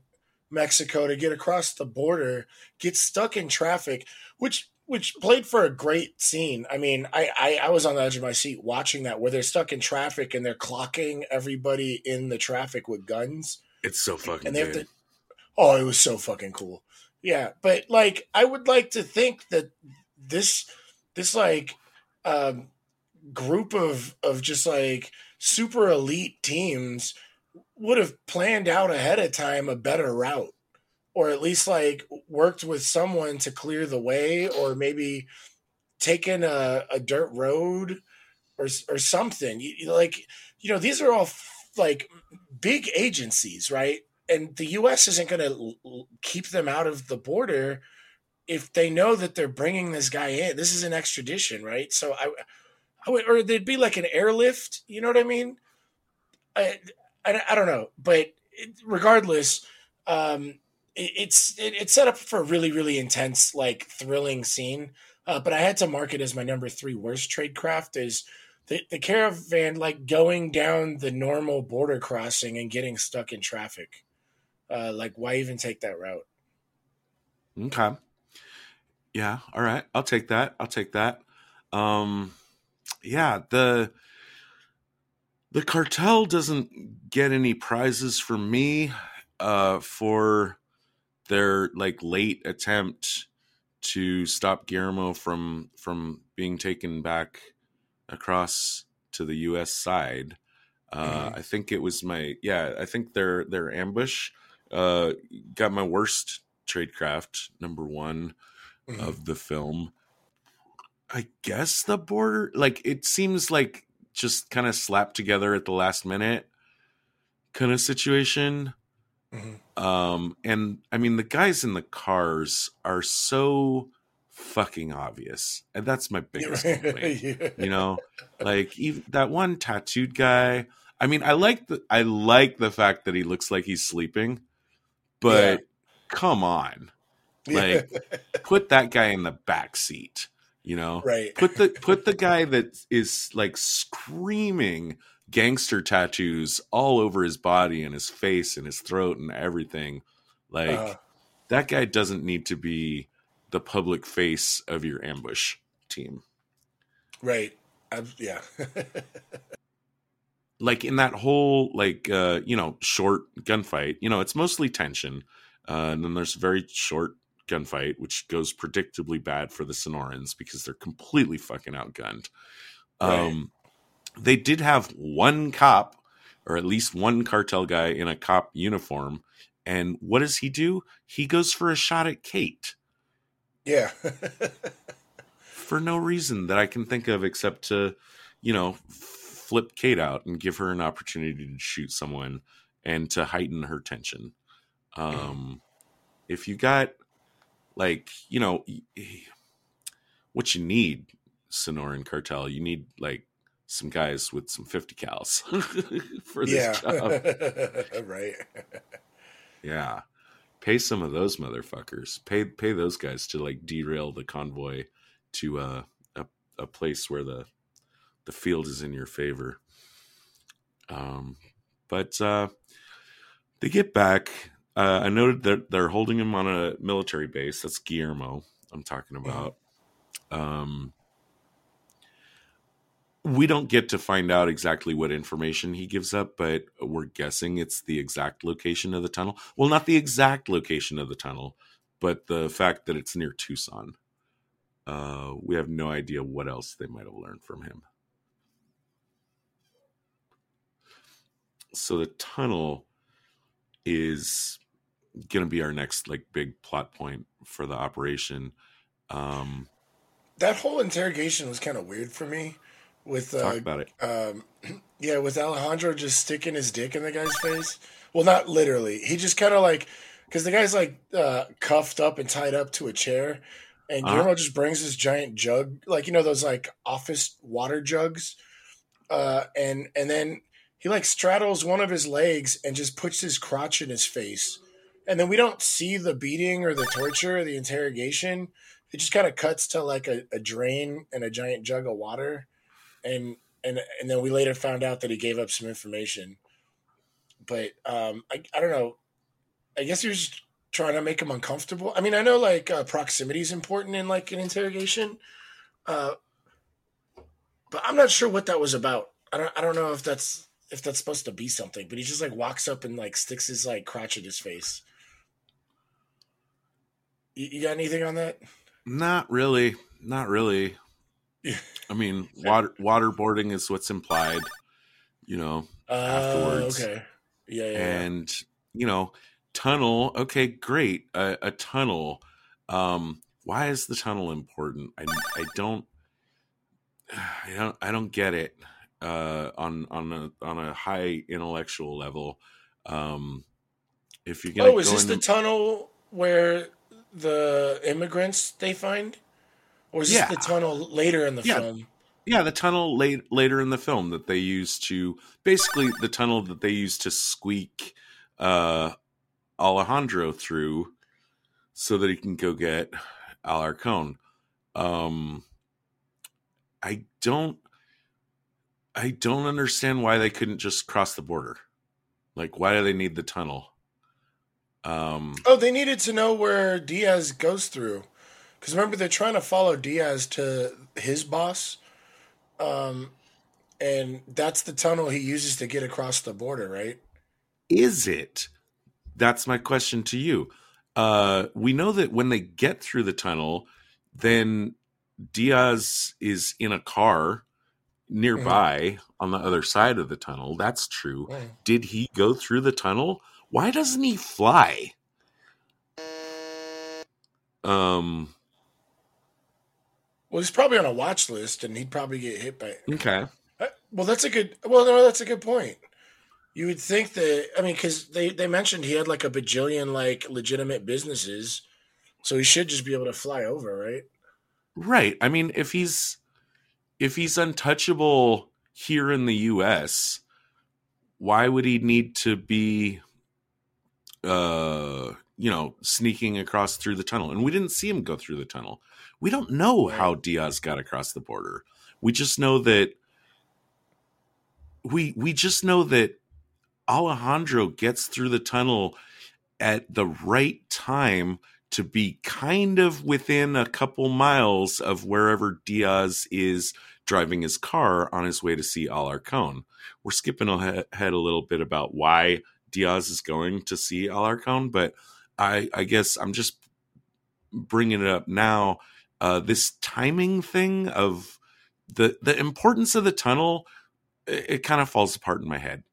Mexico to get across the border gets stuck in traffic, which which played for a great scene. I mean, I, I I was on the edge of my seat watching that where they're stuck in traffic and they're clocking everybody in the traffic with guns It's so fucking and they have good. to oh it was so fucking cool yeah but like i would like to think that this this like um group of of just like super elite teams would have planned out ahead of time a better route or at least like worked with someone to clear the way or maybe taken a, a dirt road or or something you, like you know these are all like big agencies, right? And the U.S. isn't going to keep them out of the border if they know that they're bringing this guy in. This is an extradition, right? So I, I would, or there'd be like an airlift. You know what I mean? I, I, I don't know, but regardless, um, it, it's it, it's set up for a really really intense, like thrilling scene. Uh, but I had to mark it as my number three worst trade craft is the, the caravan like going down the normal border crossing and getting stuck in traffic. Uh, like why even take that route? Okay. Yeah, all right. I'll take that. I'll take that. Um yeah, the the cartel doesn't get any prizes from me uh for their like late attempt to stop Guillermo from from being taken back across to the U.S. side. Uh, mm-hmm. I think it was my yeah. I think their their ambush uh, got my worst tradecraft number one mm-hmm. of the film. I guess the border like it seems like just kind of slapped together at the last minute kind of situation. Mm-hmm. Um, and I mean, the guys in the cars are so fucking obvious, and that's my biggest complaint. yeah. You know, like even that one tattooed guy. I mean, I like the I like the fact that he looks like he's sleeping, but yeah. come on, like put that guy in the back seat. You know, right? Put the put the guy that is like screaming gangster tattoos all over his body and his face and his throat and everything. Like uh, that guy doesn't need to be the public face of your ambush team. Right. I'm, yeah. like in that whole like uh you know short gunfight, you know, it's mostly tension. Uh, and then there's a very short gunfight, which goes predictably bad for the Sonorans because they're completely fucking outgunned. Right. Um, they did have one cop or at least one cartel guy in a cop uniform and what does he do he goes for a shot at kate yeah for no reason that i can think of except to you know flip kate out and give her an opportunity to shoot someone and to heighten her tension um if you got like you know what you need sonoran cartel you need like some guys with some 50 cals for this job. right. yeah. Pay some of those motherfuckers. Pay pay those guys to like derail the convoy to uh, a a place where the the field is in your favor. Um but uh they get back. Uh, I noted that they're holding him on a military base. That's Guillermo I'm talking mm-hmm. about. Um we don't get to find out exactly what information he gives up, but we're guessing it's the exact location of the tunnel. Well, not the exact location of the tunnel, but the fact that it's near Tucson. Uh, we have no idea what else they might have learned from him. So the tunnel is going to be our next like big plot point for the operation. Um, that whole interrogation was kind of weird for me with uh, talk about it. Um, yeah, with Alejandro just sticking his dick in the guy's face. Well, not literally. He just kind of like because the guy's like uh, cuffed up and tied up to a chair, and uh-huh. Guillermo just brings this giant jug, like you know those like office water jugs, uh, and and then he like straddles one of his legs and just puts his crotch in his face, and then we don't see the beating or the torture or the interrogation. It just kind of cuts to like a, a drain and a giant jug of water and and and then we later found out that he gave up some information. But um, I I don't know. I guess he was trying to make him uncomfortable. I mean, I know like uh, proximity is important in like an interrogation, uh, but I'm not sure what that was about. I don't I don't know if that's if that's supposed to be something. But he just like walks up and like sticks his like crotch in his face. You, you got anything on that? Not really. Not really. I mean, water waterboarding is what's implied, you know, uh, afterwards. Okay. Yeah, yeah. And you know, tunnel. Okay, great. A, a tunnel. Um, why is the tunnel important? I I don't. I don't. I don't get it. Uh, on on a on a high intellectual level. Um, if you're gonna Oh, is go this the tunnel where the immigrants they find, or is Yeah. this the tunnel later in the Yeah. film? Yeah, the tunnel late later in the film that they use to basically the tunnel that they use to squeak uh Alejandro through so that he can go get Alarcon. Um I don't I don't understand why they couldn't just cross the border. Like why do they need the tunnel? Um Oh, they needed to know where Diaz goes through, because remember they're trying to follow Diaz to his boss, um, and that's the tunnel he uses to get across the border, right? is it? That's my question to you. Uh, we know that when they get through the tunnel, then Diaz is in a car nearby on the other side of the tunnel. That's true. Mm. Did he go through the tunnel? Why doesn't he fly? Um. Well, he's probably on a watch list, and he'd probably get hit by. Okay. Uh, Well, that's a good. Well, no, that's a good point. You would think that. I mean, because they they mentioned he had like a bajillion like legitimate businesses, so he should just be able to fly over, right? Right. I mean, if he's if he's untouchable here in the US, why would he need to be uh you know, sneaking across through the tunnel? And we didn't see him go through the tunnel. We don't know how Diaz got across the border. We just know that we we just know that Alejandro gets through the tunnel at the right time to be kind of within a couple miles of wherever Diaz is driving his car on his way to see Alarcon. We're skipping ahead a little bit about why Diaz is going to see Alarcon, but I, I guess I'm just bringing it up now. Uh, this timing thing of the the importance of the tunnel, it, it kind of falls apart in my head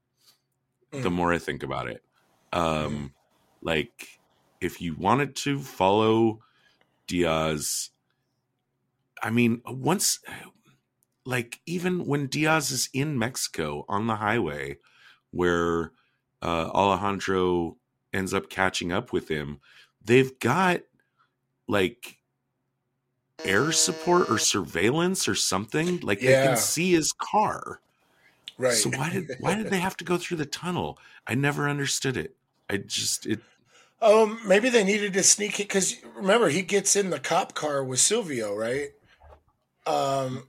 the Mm. more I think about it. Um, like if you wanted to follow Diaz, I mean, once, like even when Diaz is in Mexico on the highway, where uh, Alejandro ends up catching up with him, they've got like air support or surveillance or something. Like they can see his car. Right. So why did why did they have to go through the tunnel? I never understood it. I just it Um, maybe they needed to sneak it because remember he gets in the cop car with Silvio, right? Um,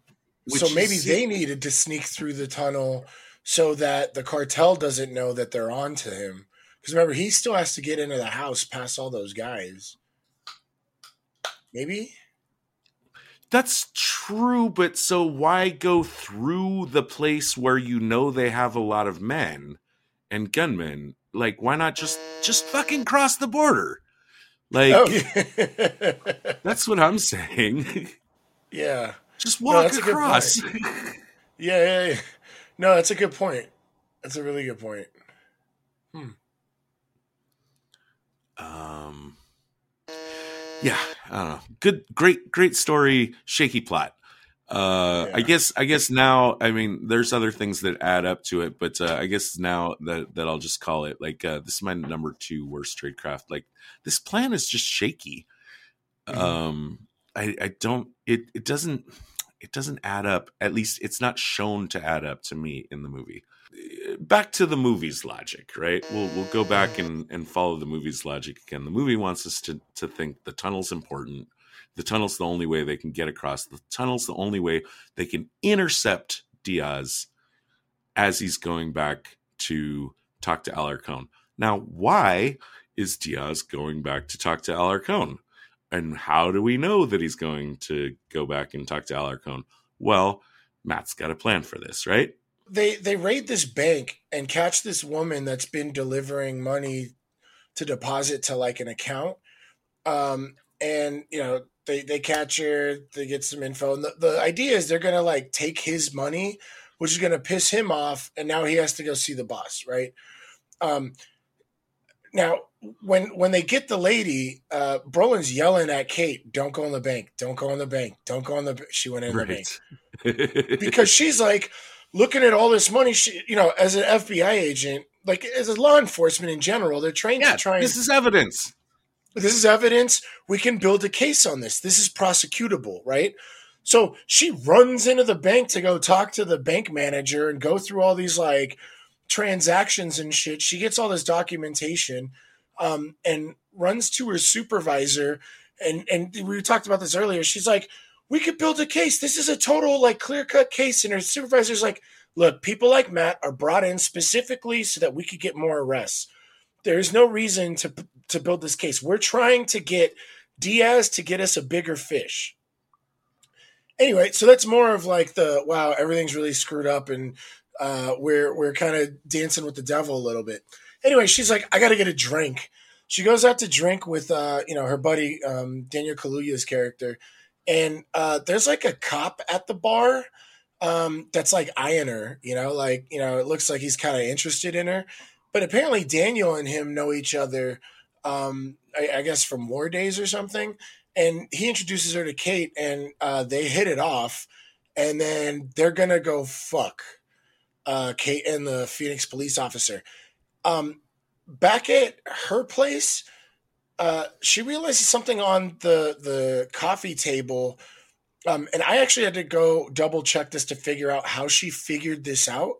so maybe is- they needed to sneak through the tunnel so that the cartel doesn't know that they're on to him. Because remember, he still has to get into the house past all those guys. Maybe. that's true, but so why go through the place where you know they have a lot of men and gunmen? Like why not just just fucking cross the border? Like Oh, that's what I'm saying. yeah. Just walk that's a good across. Yeah, yeah, yeah. No, that's a good point. That's a really good point. um yeah i don't know good great great story shaky plot uh i guess i guess now i mean there's other things that add up to it but uh, i guess now that that i'll just call it like uh this is my number two worst tradecraft like this plan is just shaky Mhm. um i i don't it it doesn't it doesn't add up at least it's not shown to add up to me in the movie eh, back to the movie's logic, right? We'll we'll go back and, and follow the movie's logic again. The movie wants us to to think the tunnel's important. The tunnel's the only way they can get across. The tunnel's the only way they can intercept Diaz as he's going back to talk to Alarcon. Now, why is Diaz going back to talk to Alarcon? And how do we know that he's going to go back and talk to Alarcon? Well, Matt's got a plan for this, right? they they raid this bank and catch this woman that's been delivering money to deposit to like an account um and you know they they catch her they get some info and the, the idea is they're gonna like take his money which is gonna piss him off and now he has to go see the boss right um now when when they get the lady uh brolin's yelling at kate don't go in the bank don't go in the bank don't go in the b-" she went in the bank because she's like, looking at all this money. She, you know, as an FBI agent, like as a law enforcement in general, they're trained Yeah, to try and this is evidence. this is evidence. We can build a case on this. This is prosecutable, right? So she runs into the bank to go talk to the bank manager and go through all these like transactions and shit. She gets all this documentation um, and runs to her supervisor. And and we talked about this earlier. She's like, "We could build a case. This is a total like clear cut case." And her supervisor's like, "Look, people like Matt are brought in specifically so that we could get more arrests. There's no reason to to build this case. We're trying to get Diaz to get us a bigger fish." Anyway, so that's more of like the wow, everything's really screwed up and uh, we're we're kind of dancing with the devil a little bit. Anyway, she's like, I got to get a drink. She goes out to drink with uh, you know her buddy um, Daniel Kaluuya's character, and uh, there's like a cop at the bar um, that's like eyeing her. You know, like you know, it looks like he's kind of interested in her. But apparently, Daniel and him know each other. Um, I, I guess from War Days or something. And he introduces her to Kate, and uh, they hit it off. And then they're gonna go fuck uh, Kate and the Phoenix police officer. Um, back at her place, uh, she realizes something on the the coffee table, um, and I actually had to go double check this to figure out how she figured this out.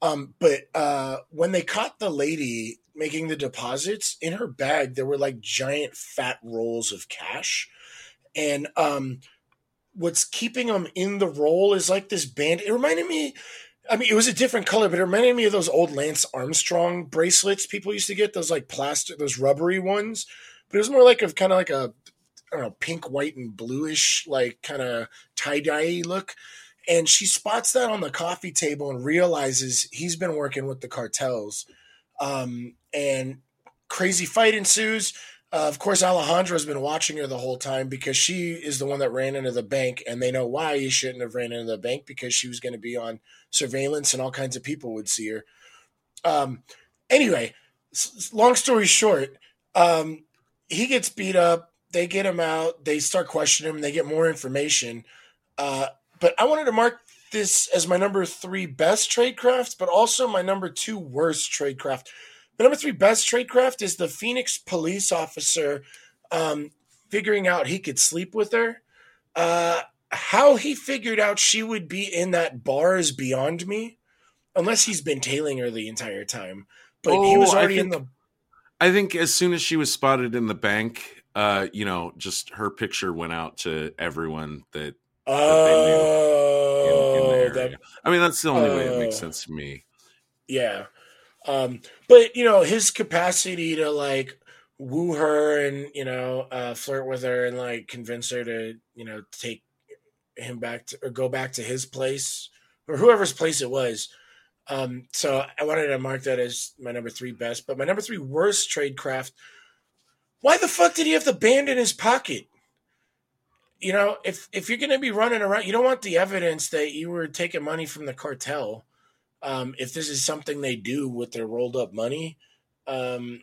Um, but uh, when they caught the lady making the deposits in her bag, there were like giant fat rolls of cash, and um, what's keeping them in the roll is like this band. It reminded me I mean, it was a different color, but it reminded me of those old Lance Armstrong bracelets people used to get, those like plastic, those rubbery ones. But it was more like a kind of like a, I don't know, pink, white, and bluish, like kind of tie dye look. And she spots that on the coffee table and realizes he's been working with the cartels. Um, and crazy fight ensues. Uh, of course, Alejandro's been watching her the whole time because she is the one that ran into the bank, and they know why he shouldn't have ran into the bank because she was going to be on surveillance and all kinds of people would see her. Um, anyway, long story short, um, he gets beat up. They get him out. They start questioning him. They get more information. Uh, but I wanted to mark this as my number three best tradecraft, but also my number two worst tradecraft. Number three best tradecraft is the Phoenix police officer um, figuring out he could sleep with her. Uh, how he figured out she would be in that bar is beyond me, unless he's been tailing her the entire time. But he Oh, was I already in the. I think as soon as she was spotted in the bank, uh, you know, just her picture went out to everyone that they knew in, in Oh, that I mean, that's the only way it makes Oh. sense to me. Yeah. Um, but you know, his capacity to like woo her and, you know, uh, flirt with her and like convince her to, you know, take him back to or go back to his place or whoever's place it was. Um, so I wanted to mark that as my number three best, but my number three worst trade craft. Why the fuck did he have the band in his pocket? You know, if if you're gonna be running around, you don't want the evidence that you were taking money from the cartel um, if this is something they do with their rolled up money, um,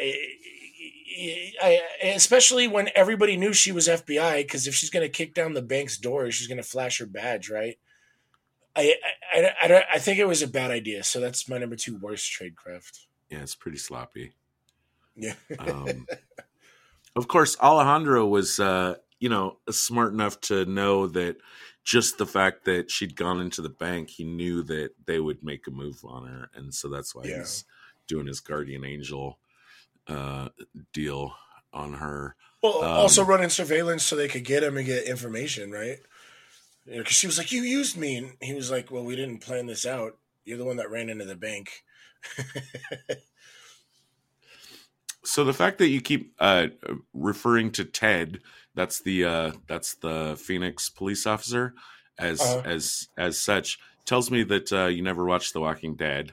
I, I, especially when everybody knew she was FBI, because if she's going to kick down the bank's door, she's going to flash her badge, right? I, I, I, I, think it was a bad idea. So that's my number two worst tradecraft. Yeah, it's pretty sloppy. Yeah. Um, of course, Alejandro was, uh, you know, smart enough to know that just the fact that she'd gone into the bank, he knew that they would make a move on her, and so that's why Yeah. he's doing his guardian angel uh, deal on her. Well, Um, also running surveillance so they could get him and get information, right? Because she was like, "You used me," and he was like, "Well, we didn't plan this out. You're the one that ran into the bank." So the fact that you keep uh, referring to Ted, that's the uh, that's the Phoenix police officer, as Uh-huh. as as such, tells me that uh, you never watched The Walking Dead,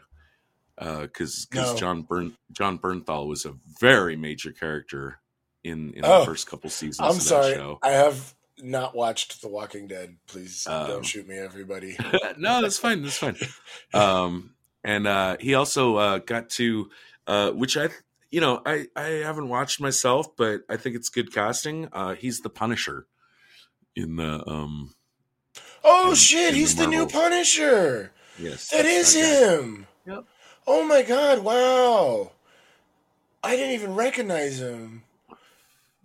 because No. John Burn Jon Bernthal was a very major character in in Oh, the first couple seasons I'm sorry. I have not watched The Walking Dead. Please Um, don't shoot me, everybody. no, that's fine. That's fine. Um, and uh, he also uh, got to, uh, which I, you know, I I haven't watched myself, but I think it's good casting. Uh, he's the Punisher in the um Oh in- shit, in he's the, new Punisher. Yes, That that's is him. Yep. Oh my god, wow. I didn't even recognize him.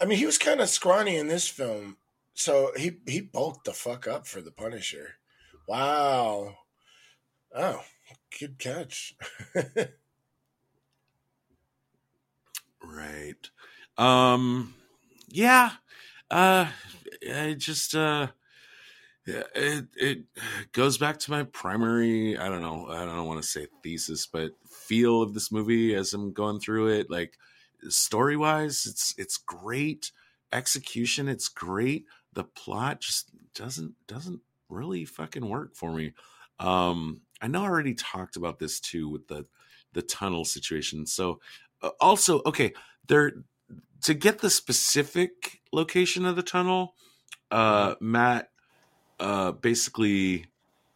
I mean, he was kind of scrawny in this film, so he he bulked the fuck up for the Punisher. Wow. Oh, good catch. Right. Um yeah. Uh I just uh it it goes back to my primary I don't know, I don't want to say thesis, but feel of this movie as I'm going through it like story-wise it's it's great, execution it's great, the plot just doesn't doesn't really fucking work for me. Um I know I already talked about this too with the the tunnel situation. So also okay there to get the specific location of the tunnel uh matt uh basically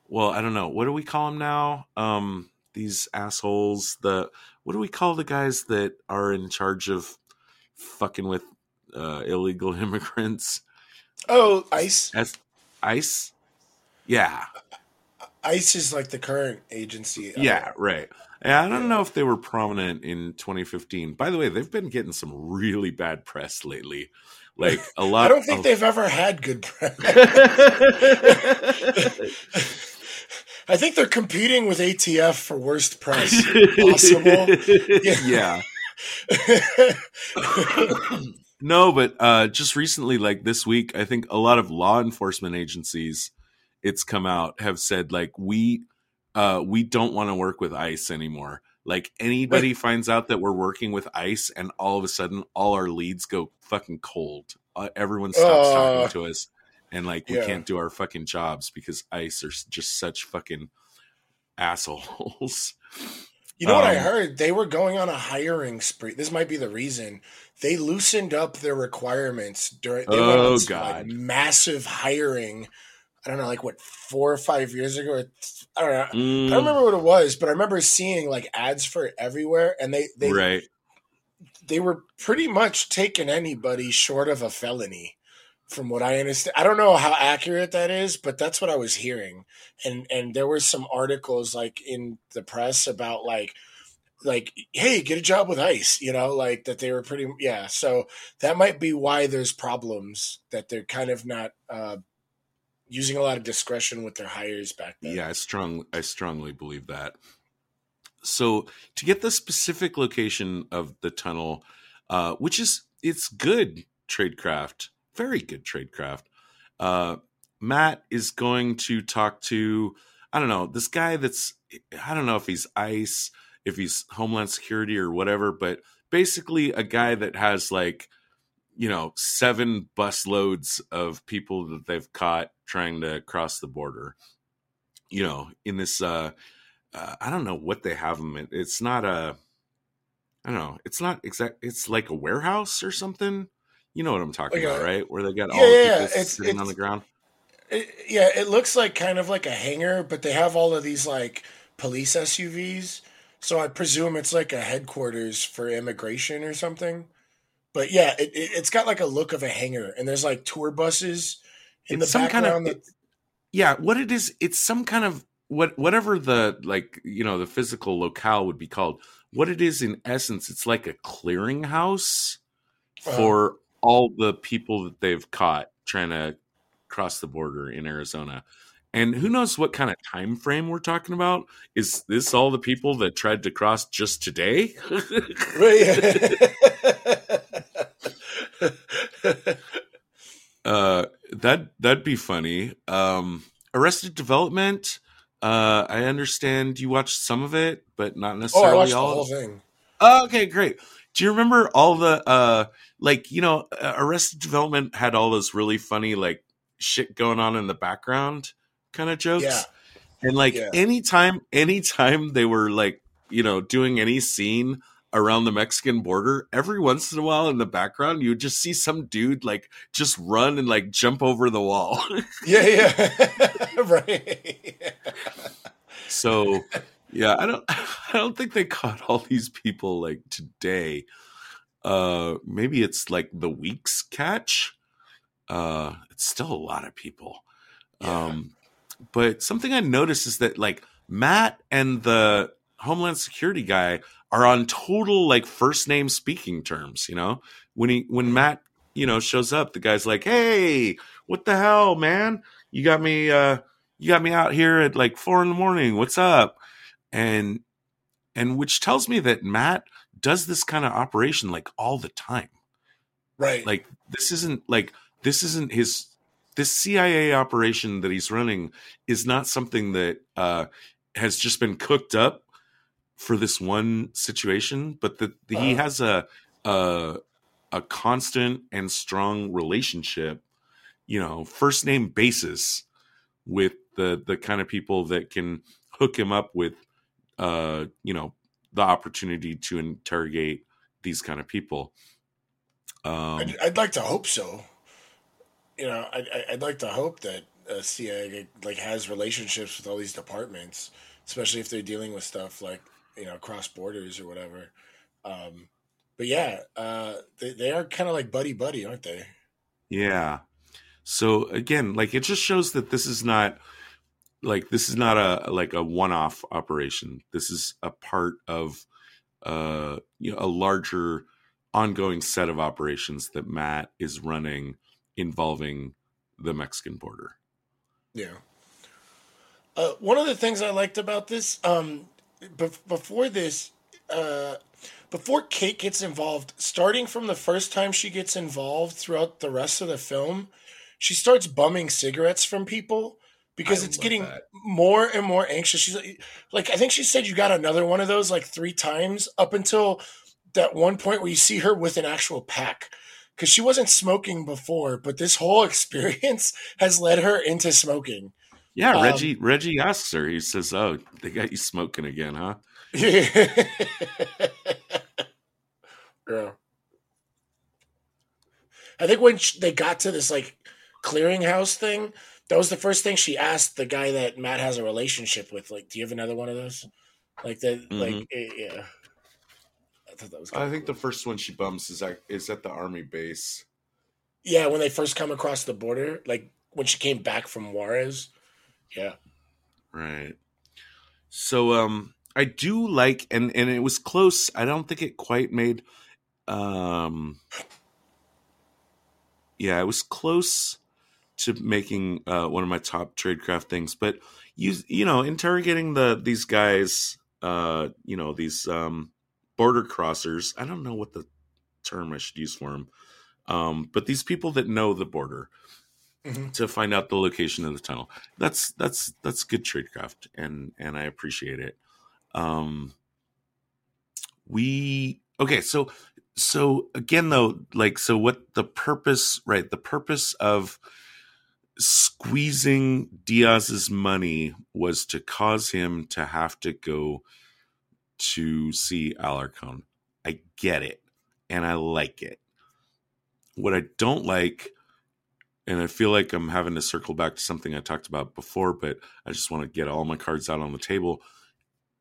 well i don't know what do we call them now um these assholes the what do we call the guys that are in charge of fucking with uh illegal immigrants oh, Ice. as ice yeah Ice is like the current agency. Yeah, right. Yeah, I don't know if they were prominent in 2015. By the way, they've been getting some really bad press lately. Like a lot. I don't think of, they've ever had good press. I think they're competing with ATF for worst press possible. Yeah. no, but uh, just recently, like this week, I think a lot of law enforcement agencies, it's come out, have said like we uh, we don't want to work with ICE anymore. Like anybody finds out that we're working with ICE, and all of a sudden, all our leads go fucking cold. Uh, everyone stops Uh, talking to us, and like we yeah. can't do our fucking jobs because ICE are just such fucking assholes. You know what I Um, heard? They were going on a hiring spree. This might be the reason they loosened up their requirements during. They Oh, some, God. like, massive hiring. I don't know, like what four or five years ago. I don't know. I Mm, don't remember what it was, but I remember seeing like ads for it everywhere, and they they right. they were pretty much taking anybody short of a felony from what i understand i don't know how accurate that is but that's what i was hearing and and there were some articles like in the press about like like hey get a job with ice you know like that they were pretty yeah so that might be why there's problems that they're kind of not uh using a lot of discretion with their hires back then Yeah, I strong I strongly believe that. So to get the specific location of the tunnel, uh, which is it's good tradecraft, very good tradecraft. Uh, Matt is going to talk to I don't know this guy that's I don't know if he's ICE, if he's Homeland Security or whatever, but basically a guy that has like you know seven bus loads of people that they've caught trying to cross the border. You know in this uh, uh i don't know what they have them in. It's not a i don't know it's not exact it's like a warehouse or something. You know what i'm talking Like a- about right? Where they got Yeah, all yeah, it's- sitting on the ground. It, yeah, it looks like kind of like a hangar, but they have all of these like police SUVs. So I presume it's like a headquarters for immigration or something. But yeah, it, it, it's got like a look of a hangar, and there's like tour buses in It's some kind of- that, yeah what it is it's some kind of what whatever the like you know the physical locale would be called what it is in essence it's like a clearinghouse Uh-huh. for all the people that they've caught trying to cross the border in Arizona. And who knows what kind of time frame we're talking about? Is this all the people that tried to cross just today? uh that that'd be funny. Um Arrested Development, uh I understand you watched some of it, but not oh, I necessarily watched the whole thing. Oh, okay, great. Do you remember all the uh like you know uh, Arrested Development had all those really funny like shit going on in the background kind of jokes? Yeah. And like Yeah. anytime anytime they were like, you know, doing any scene around the Mexican border, every once in a while in the background you would just see some dude like just run and like jump over the wall. Yeah, yeah, right. so yeah i don't i don't think they caught all these people like today uh maybe it's like the week's catch uh it's still a lot of people Yeah. um but something I noticed is that like Matt and the Homeland Security guy are on total like first name speaking terms. You know, when he when Matt you know shows up, the guy's like, "Hey, what the hell, man? You got me, uh, you got me out here at like four in the morning. What's up?" And and which tells me that Matt does this kind of operation like all the time. Right. Like this isn't like this isn't his this CIA operation that he's running is not something that uh, has just been cooked up for this one situation, but that he Uh-huh. has a, a a constant and strong relationship, you know, first name basis with the the kind of people that can hook him up with, uh, you know, the opportunity to interrogate these kind of people. Um, I'd, I'd like to hope so. You know, I'd, I'd- I'd like to hope that uh, CIA like has relationships with all these departments, especially if they're dealing with stuff like you know cross borders or whatever. Um, but yeah, uh, they they are kind of like buddy buddy, aren't they? Yeah. So again, like it just shows that this is not like this is not a like a one-off operation. This is a part of uh you know a larger ongoing set of operations that Matt is running involving the Mexican border. Yeah. Uh, one of the things I liked about this, um, bef- before this, uh, before Kate gets involved, starting from the first time she gets involved throughout the rest of the film, she starts bumming cigarettes from people because I it's getting that. more and more anxious. She's like, like, I think she said you got another one of those like three times up until that one point where you see her with an actual pack. Because she wasn't smoking before, but this whole experience has led her into smoking. Yeah, Um, Reggie Reggie asks her. He says, "Oh, they got you smoking again, huh?" yeah. I think when sh they got to this like clearinghouse thing, that was the first thing she asked the guy that Matt has a relationship with. Like, do you have another one of those? Like that, like eh, yeah. I thought that was. I think cool. the first one she bumps is at, is at the army base. yeah when they first come across the border, like when she came back from Juarez. Yeah, Right. So um I do like and and it was close. I don't think it quite made um yeah, it was close to making uh one of my top tradecraft things, but you you know, interrogating the these guys uh you know, these um border crossers. I don't know what the term I should use for them. Um but these people that know the border Mhm. to find out the location of the tunnel. That's that's that's good tradecraft, and and I appreciate it. Um, we okay, so so again though, like so, what the purpose? Right, the purpose of squeezing Diaz's money was to cause him to have to go to see Alarcon. I get it, and I like it. What I don't like and I feel like I'm having to circle back to something I talked about before, but I just want to get all my cards out on the table.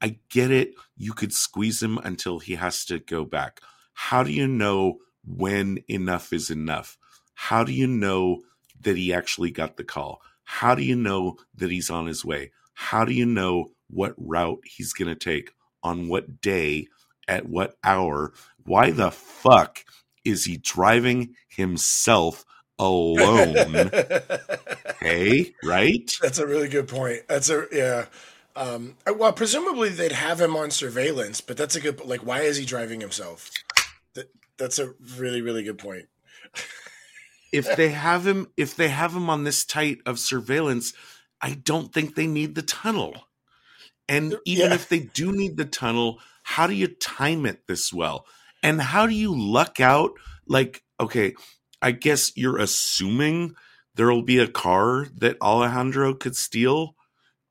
I get it. You could squeeze him until he has to go back. How do you know when enough is enough? How do you know that he actually got the call? How do you know that he's on his way? How do you know what route he's going to take on what day at what hour? Why the fuck is he driving himself alone? hey, right? That's a really good point. That's a yeah. Um, well, presumably they'd have him on surveillance, but that's a good. Like, why is he driving himself? That, that's a really really good point. If they have him, if they have him on this tight of surveillance, I don't think they need the tunnel. And even Yeah. if they do need the tunnel, how do you time it this well? And how do you luck out? Like, okay, I guess you're assuming there'll be a car that Alejandro could steal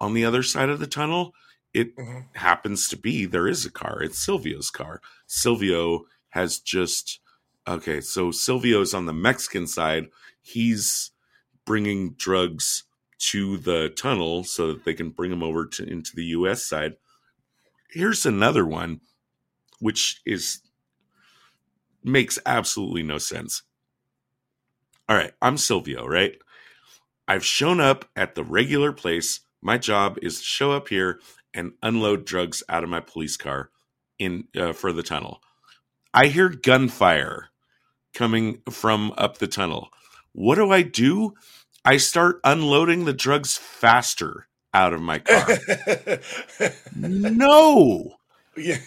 on the other side of the tunnel. It Mhm. happens to be there is a car. It's Silvio's car. Silvio has just okay. So Silvio's on the Mexican side. He's bringing drugs to the tunnel so that they can bring them over to into the U.S. side. Here's another one, which is makes absolutely no sense. All right, I'm Silvio, right? I've shown up at the regular place. My job is to show up here and unload drugs out of my police car in uh, for the tunnel. I hear gunfire coming from up the tunnel. What do I do? I start unloading the drugs faster out of my car. no. yeah.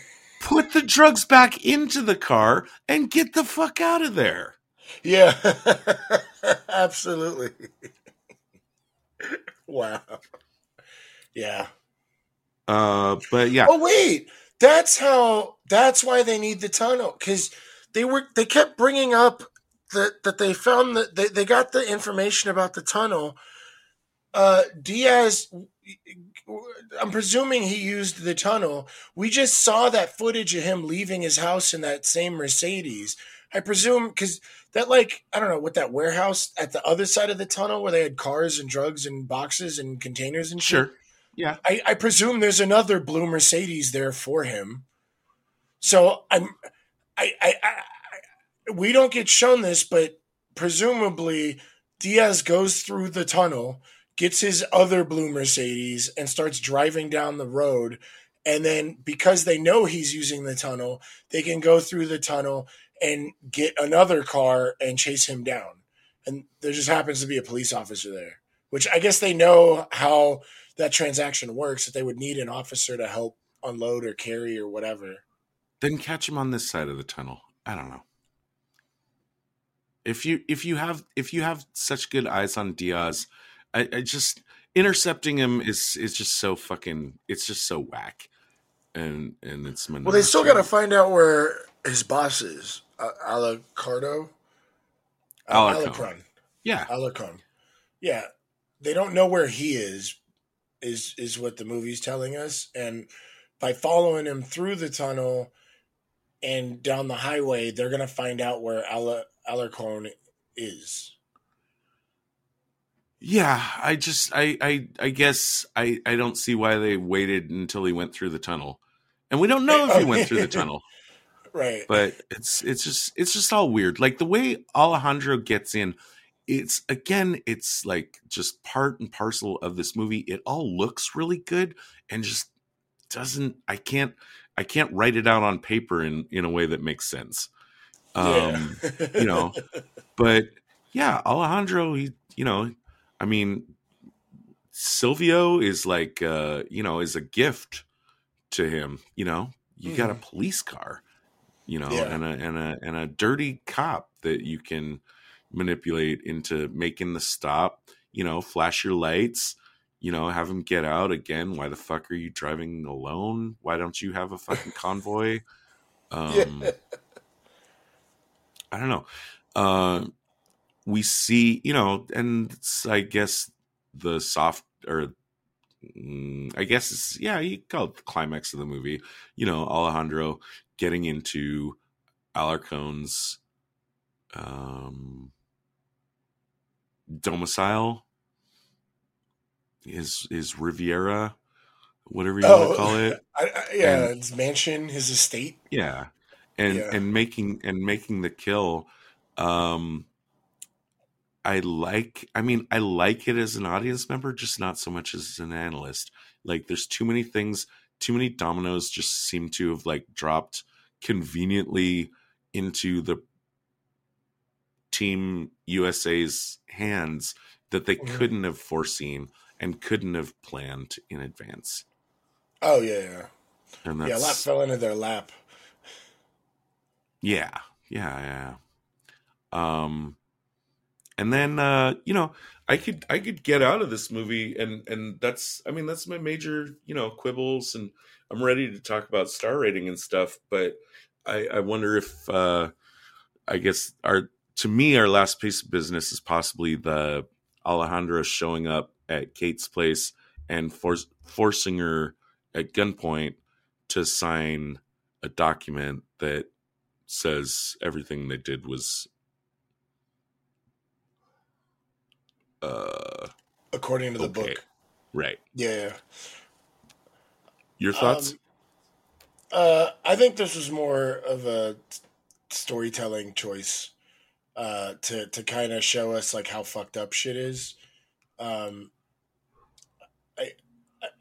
Put the drugs back into the car and get the fuck out of there. Yeah. Absolutely. wow. Yeah. Uh, but yeah, Oh wait, that's how. That's why they need the tunnel because they were. They kept bringing up that that they found that they, they got the information about the tunnel. Uh, Diaz. I'm presuming he used the tunnel. We just saw that footage of him leaving his house in that same Mercedes. I presume because that like I don't know what that warehouse at the other side of the tunnel where they had cars and drugs and boxes and containers and shit. sure. Yeah. I, I presume there's another blue Mercedes there for him. So I'm, I, I, I, I we don't get shown this, but presumably Diaz goes through the tunnel, gets his other blue Mercedes, and starts driving down the road. And then because they know he's using the tunnel, they can go through the tunnel and get another car and chase him down. And there just happens to be a police officer there, which I guess they know how that transaction works that they would need an officer to help unload or carry or whatever. Then catch him on this side of the tunnel. I don't know. If you if you have if you have such good eyes on Diaz, I, I just intercepting him is is just so fucking it's just so whack. And and it's Well, they still got to find out where his boss is. Uh, Alacardo? Uh, yeah Alarcon. Yeah. They don't know where he is, is is what the movie's telling us. And by following him through the tunnel and down the highway, they're going to find out where Ala- Alarcon is. Yeah, I just I I I guess I I don't see why they waited until he went through the tunnel. And we don't know if he went through the tunnel, Right. but it's it's just it's just all weird. Like the way Alejandro gets in, it's again it's like just part and parcel of this movie. It all looks really good and just doesn't I can't I can't write it out on paper in in a way that makes sense. Um yeah. you know, but yeah, Alejandro, he, you know, I mean, Silvio is like, uh, you know, is a gift to him. You know, you got a police car, you know, Yeah. and a and a and a dirty cop that you can manipulate into making the stop. You know, flash your lights. You know, have him get out again. Why the fuck are you driving alone? Why don't you have a fucking convoy? Um, Yeah. I don't know. Uh, we see, you know, and I guess the soft or mm, I guess it's yeah, you call it the climax of the movie. You know, Alejandro getting into Alarcon's um, domicile, his his Riviera, whatever you want to call it. I, I, yeah, And- his mansion, his estate. yeah and Yeah. and making and making the kill um i like i mean i like it as an audience member just not so much as an analyst like there's too many things too many dominoes just seem to have like dropped conveniently into the team usa's hands that they Mhm. couldn't have foreseen and couldn't have planned in advance Oh yeah, yeah, and yeah. A lot fell into their lap. Yeah, yeah, yeah. Um, and then uh, you know, I could I could get out of this movie, and and that's I mean that's my major you know quibbles, and I'm ready to talk about star rating and stuff, but I I wonder if uh, I guess our to me our last piece of business is possibly the Alejandro showing up at Kate's place and force, forcing her at gunpoint to sign a document that says everything they did was uh according to the okay. book. right Yeah. Your thoughts Um, uh, I think this was more of a storytelling choice uh, to to kind of show us like how fucked up shit is. Um, I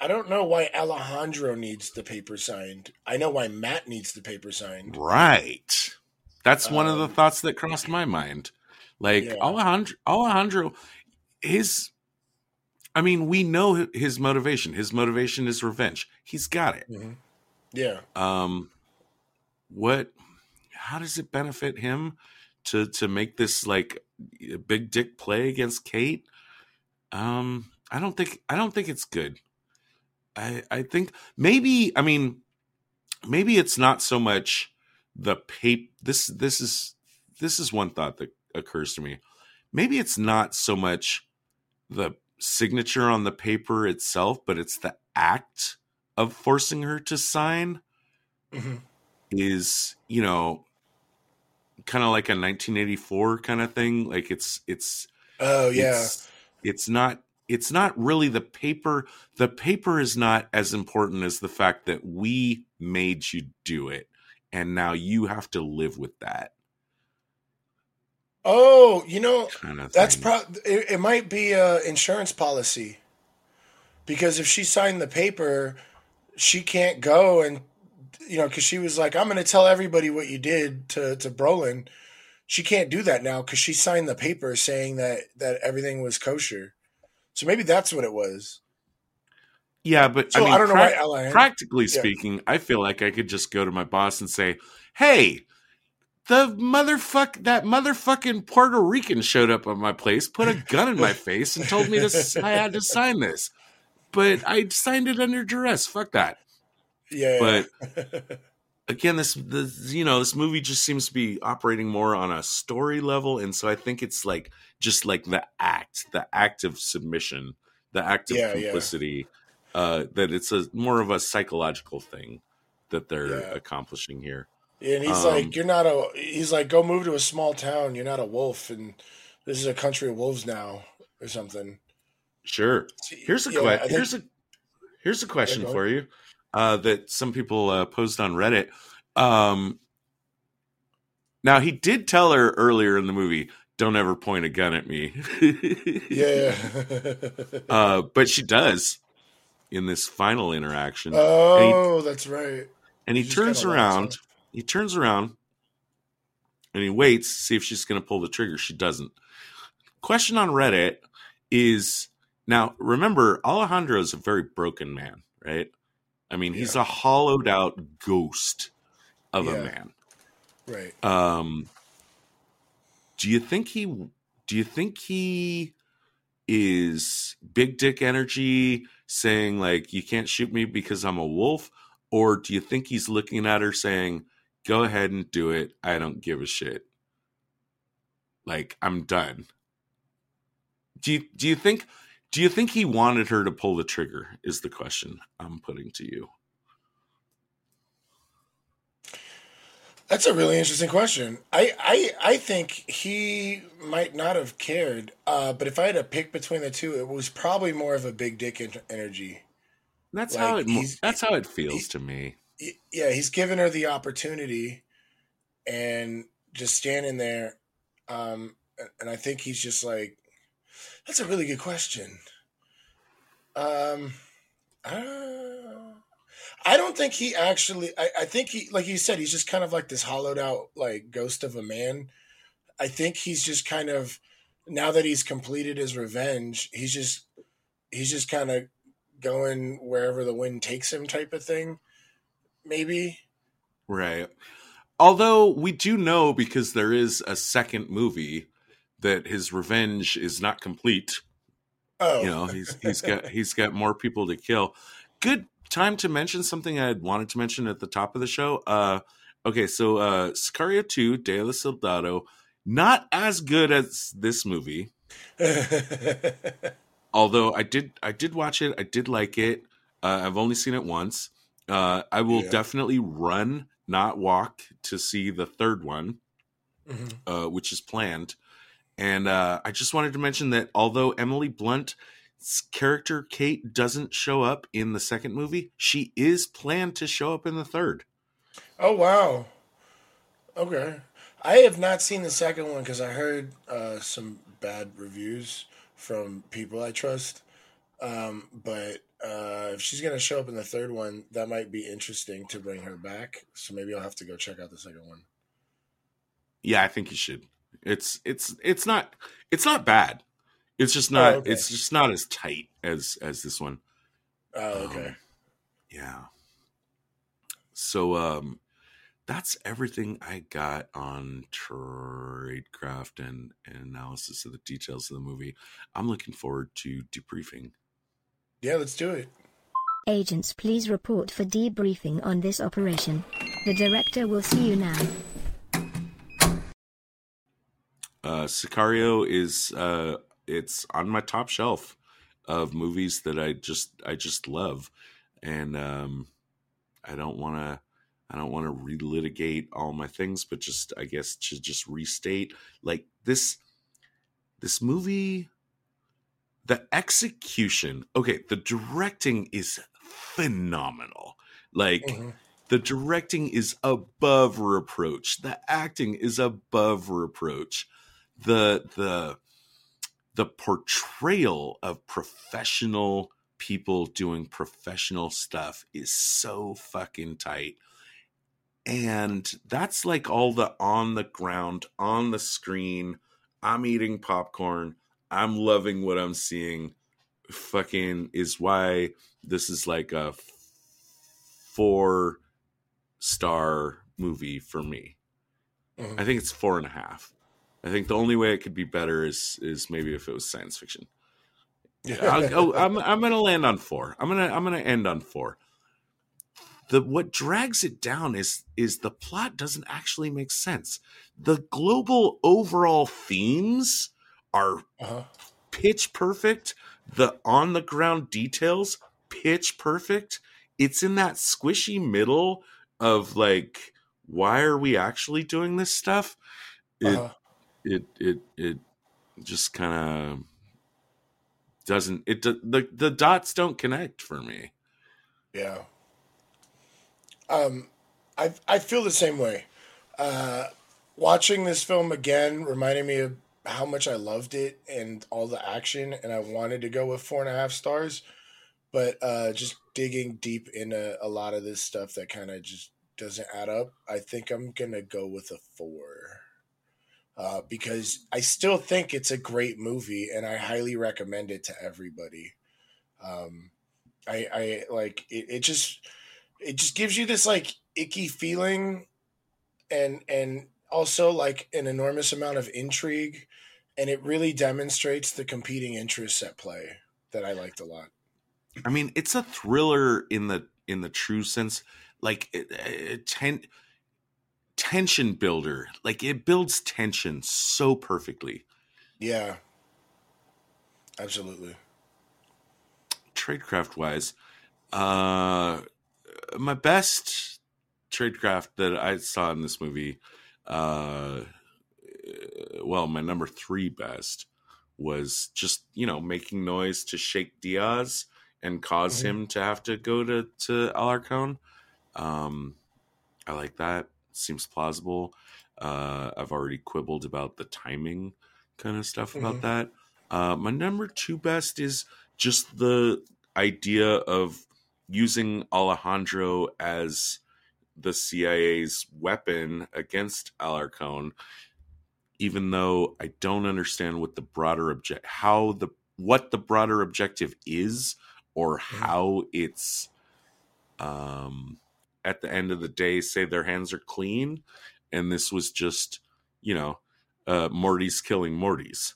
I don't know why Alejandro needs the paper signed. I know why Matt needs the paper signed. Right. That's one of the Um, thoughts that crossed my mind. Like Yeah. Alejandro, Alejandro, his, I mean, we know his motivation. His motivation is revenge. He's got it. Mhm. Yeah. Um, what? How does it benefit him to to make this like a big dick play against Kate? Um, I don't think I don't think it's good. I I think maybe I mean maybe it's not so much the paper. This this is this is one thought that occurs to me. Maybe it's not so much the signature on the paper itself, but it's the act of forcing her to sign Mhm. is you know kind of like a 1984 kind of thing like it's it's Oh yeah. it's, it's not it's not really the paper the paper is not as important as the fact that we made you do it and now you have to live with that Oh, you know, kind of that's thing. pro. It, it might be a insurance policy because if she signed the paper, she can't go and you know because she was like, "I'm going to tell everybody what you did to to Brolin." She can't do that now because she signed the paper saying that that everything was kosher. So maybe that's what it was. yeah but So i I, don't know why practically Yeah. speaking i feel like i could just go to my boss and say hey the motherfuck that motherfucking Puerto Rican showed up at my place, put a gun in my face, and told me to I had to sign this. But I signed it under duress. Fuck that. yeah, But again, this the you know this movie just seems to be operating more on a story level, and so I think it's like just like the act, the act of submission, the act of Yeah, yeah. complicity. Uh, that it's a more of a psychological thing that they're Yeah. accomplishing here. And he's um, like, "You're not a." He's like, "Go move to a small town. You're not a wolf, and this is a country of wolves now, or something." Sure. Here's a Yeah, I question. think- Here's a here's a question go for you uh, that some people uh, posed on Reddit. Um, now he did tell her earlier in the movie, "Don't ever point a gun at me." Yeah. uh, but she does in this final interaction, oh, that's right. and he turns around. He turns around, and he waits to see if she's going to pull the trigger. She doesn't. Question on Reddit is now. Remember, Alejandro is a very broken man, right? I mean, he's Yeah. a hollowed out ghost of a man. Right. Um, do you think he? Do you think he is big dick energy saying like you can't shoot me because I'm a wolf, or do you think he's looking at her saying, "Go ahead and do it. I don't give a shit. Like I'm done." Do you do you think? Do you think he wanted her to pull the trigger? Is the question I'm putting to you. That's a really interesting question. I, I I think he might not have cared, uh, but if I had to pick between the two, it was probably more of a big dick en- energy. That's Like, how it. That's how it feels to me. Yeah, he's given her the opportunity, and just standing there, um, and I think he's just like, "That's a really good question." Um, I don't think he actually. I, I think he, like you said, he's just kind of like this hollowed out, like ghost of a man. I think he's just kind of now that he's completed his revenge, he's just he's just kind of going wherever the wind takes him, type of thing. Maybe. Right. Although we do know because there is a second movie that his revenge is not complete. Oh, You know, he's he's got he's got more people to kill. Good time to mention something I had wanted to mention at the top of the show. Uh okay, so uh Sicario 2, Day of the Soldado, not as good as this movie. Although I did I did watch it, I did like it. Uh, I've only seen it once. Uh, I will Yeah. definitely run, not walk, to see the third one, Mhm. uh, which is planned. And uh, I just wanted to mention that although Emily Blunt's character Kate doesn't show up in the second movie, she is planned to show up in the third. Oh wow. Okay. I have not seen the second one because I heard uh, some bad reviews from people I trust. Um, but uh, if she's gonna show up in the third one, that might be interesting to bring her back. So maybe I'll have to go check out the second one. Yeah, I think you should. It's it's it's not it's not bad. It's just not okay. it's just not as tight as as this one. Oh, okay. Um, yeah. So um that's everything I got on tradecraft and, and analysis of the details of the movie. I'm looking forward to debriefing. Yeah, let's do it. Agents, please report for debriefing on this operation. The director will see you now. Uh, Sicario is uh, it's on my top shelf of movies that I just I just love, and um, I don't want to I don't want to relitigate all my things, but just I guess to just restate like this this movie the execution okay the directing is phenomenal. Like Mhm. the directing is above reproach. The acting is above reproach. The the the portrayal of professional people doing professional stuff is so fucking tight. And that's like all the on the ground on the screen. I'm eating popcorn i'm loving what i'm seeing fucking is why this is like a four star movie for me Mhm. i think it's four and a half i think the only way it could be better is is maybe if it was science fiction oh, I'm I'm gonna land on four. I'm gonna I'm gonna end on four. The what drags it down is is the plot doesn't actually make sense. The global overall themes are uh-huh. pitch perfect. The on the ground details pitch perfect. It's in that squishy middle of like, why are we actually doing this stuff? It Uh-huh. it it it just kind of doesn't it the the dots don't connect for me Yeah. Um, I I feel the same way. Uh, watching this film again reminded me of how much I loved it and all the action, and I wanted to go with four and a half stars. But uh, just digging deep into a lot of this stuff that kind of just doesn't add up, I think I'm gonna go with a four. Uh, because I still think it's a great movie, and I highly recommend it to everybody. Um, I, I like it, it just it just gives you this like icky feeling and and also like an enormous amount of intrigue and it really demonstrates the competing interests at play that I liked a lot. i mean it's a thriller in the in the true sense like ten, tension builder like it builds tension so perfectly Yeah. Absolutely. tradecraft wise uh my best tradecraft that i saw in this movie uh well my number three best was just you know making noise to shake diaz and cause Mhm. him to have to go to to alarcon um i like that seems plausible uh i've already quibbled about the timing kind of stuff about Mhm. that uh my number two best is just the idea of using Alejandro as the CIA's weapon against Alarcon, even though I don't understand what the broader object, how the what the broader objective is, or how it's, um, at the end of the day, say their hands are clean, and this was just, you know, uh, Morty's killing Morty's.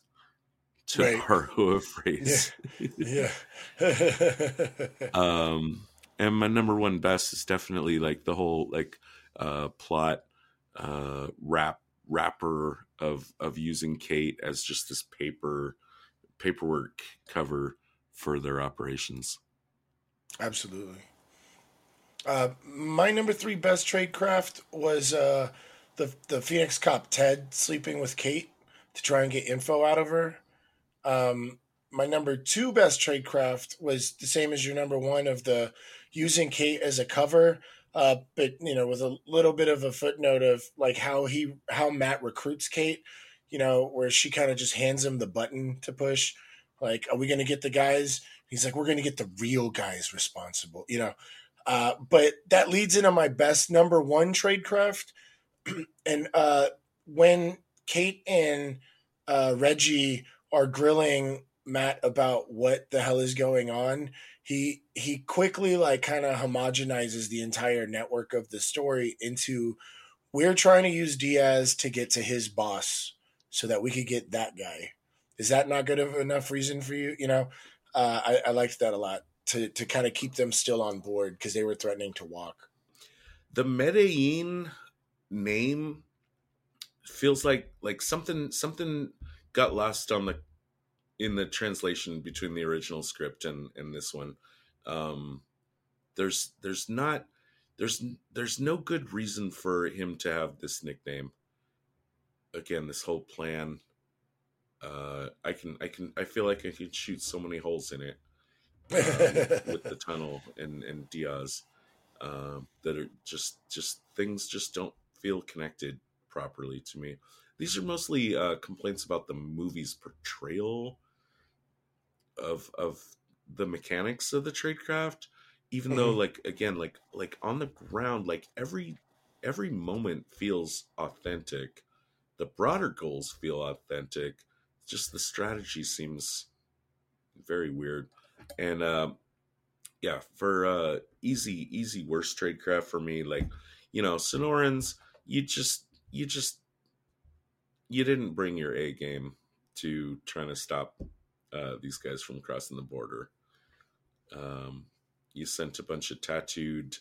To Right. borrow a phrase. Yeah. um and my number one best is definitely like the whole like uh plot uh rap wrapper of of using kate as just this paper paperwork cover for their operations Absolutely. Uh, my number three best trade craft was uh, the the Phoenix cop Ted sleeping with Kate to try and get info out of her. Um, my number two best trade craft was the same as your number one of the using Kate as a cover, uh, but you know with a little bit of a footnote of like how he how Matt recruits Kate, you know where she kind of just hands him the button to push Like, are we going to get the guys? He's like, we're going to get the real guys responsible, you know. Uh, but that leads into my best number one tradecraft. and uh, when Kate and uh, Reggie are grilling Matt about what the hell is going on, he he quickly like kind of homogenizes the entire network of the story into we're trying to use Diaz to get to his boss so that we could get that guy. Is that not good of enough reason for you? You know, uh, I, I liked that a lot to to kind of keep them still on board because they were threatening to walk. The Medellin name feels like like something something got lost on the in the translation between the original script and and this one um there's there's not there's there's no good reason for him to have this nickname. Again this whole plan uh i can i can i feel like i can shoot so many holes in it um, with the tunnel and and diaz um that are just just things just don't feel connected properly to me. These are mostly uh complaints about the movie's portrayal of of the mechanics of the tradecraft even though Mhm. like again like like on the ground like every every moment feels authentic. The broader goals feel authentic. Just the strategy seems very weird. And um yeah for uh easy easy worst tradecraft for me like you know sonorans you just you just you didn't bring your a game to trying to stop uh, these guys from crossing the border. Um, you sent a bunch of tattooed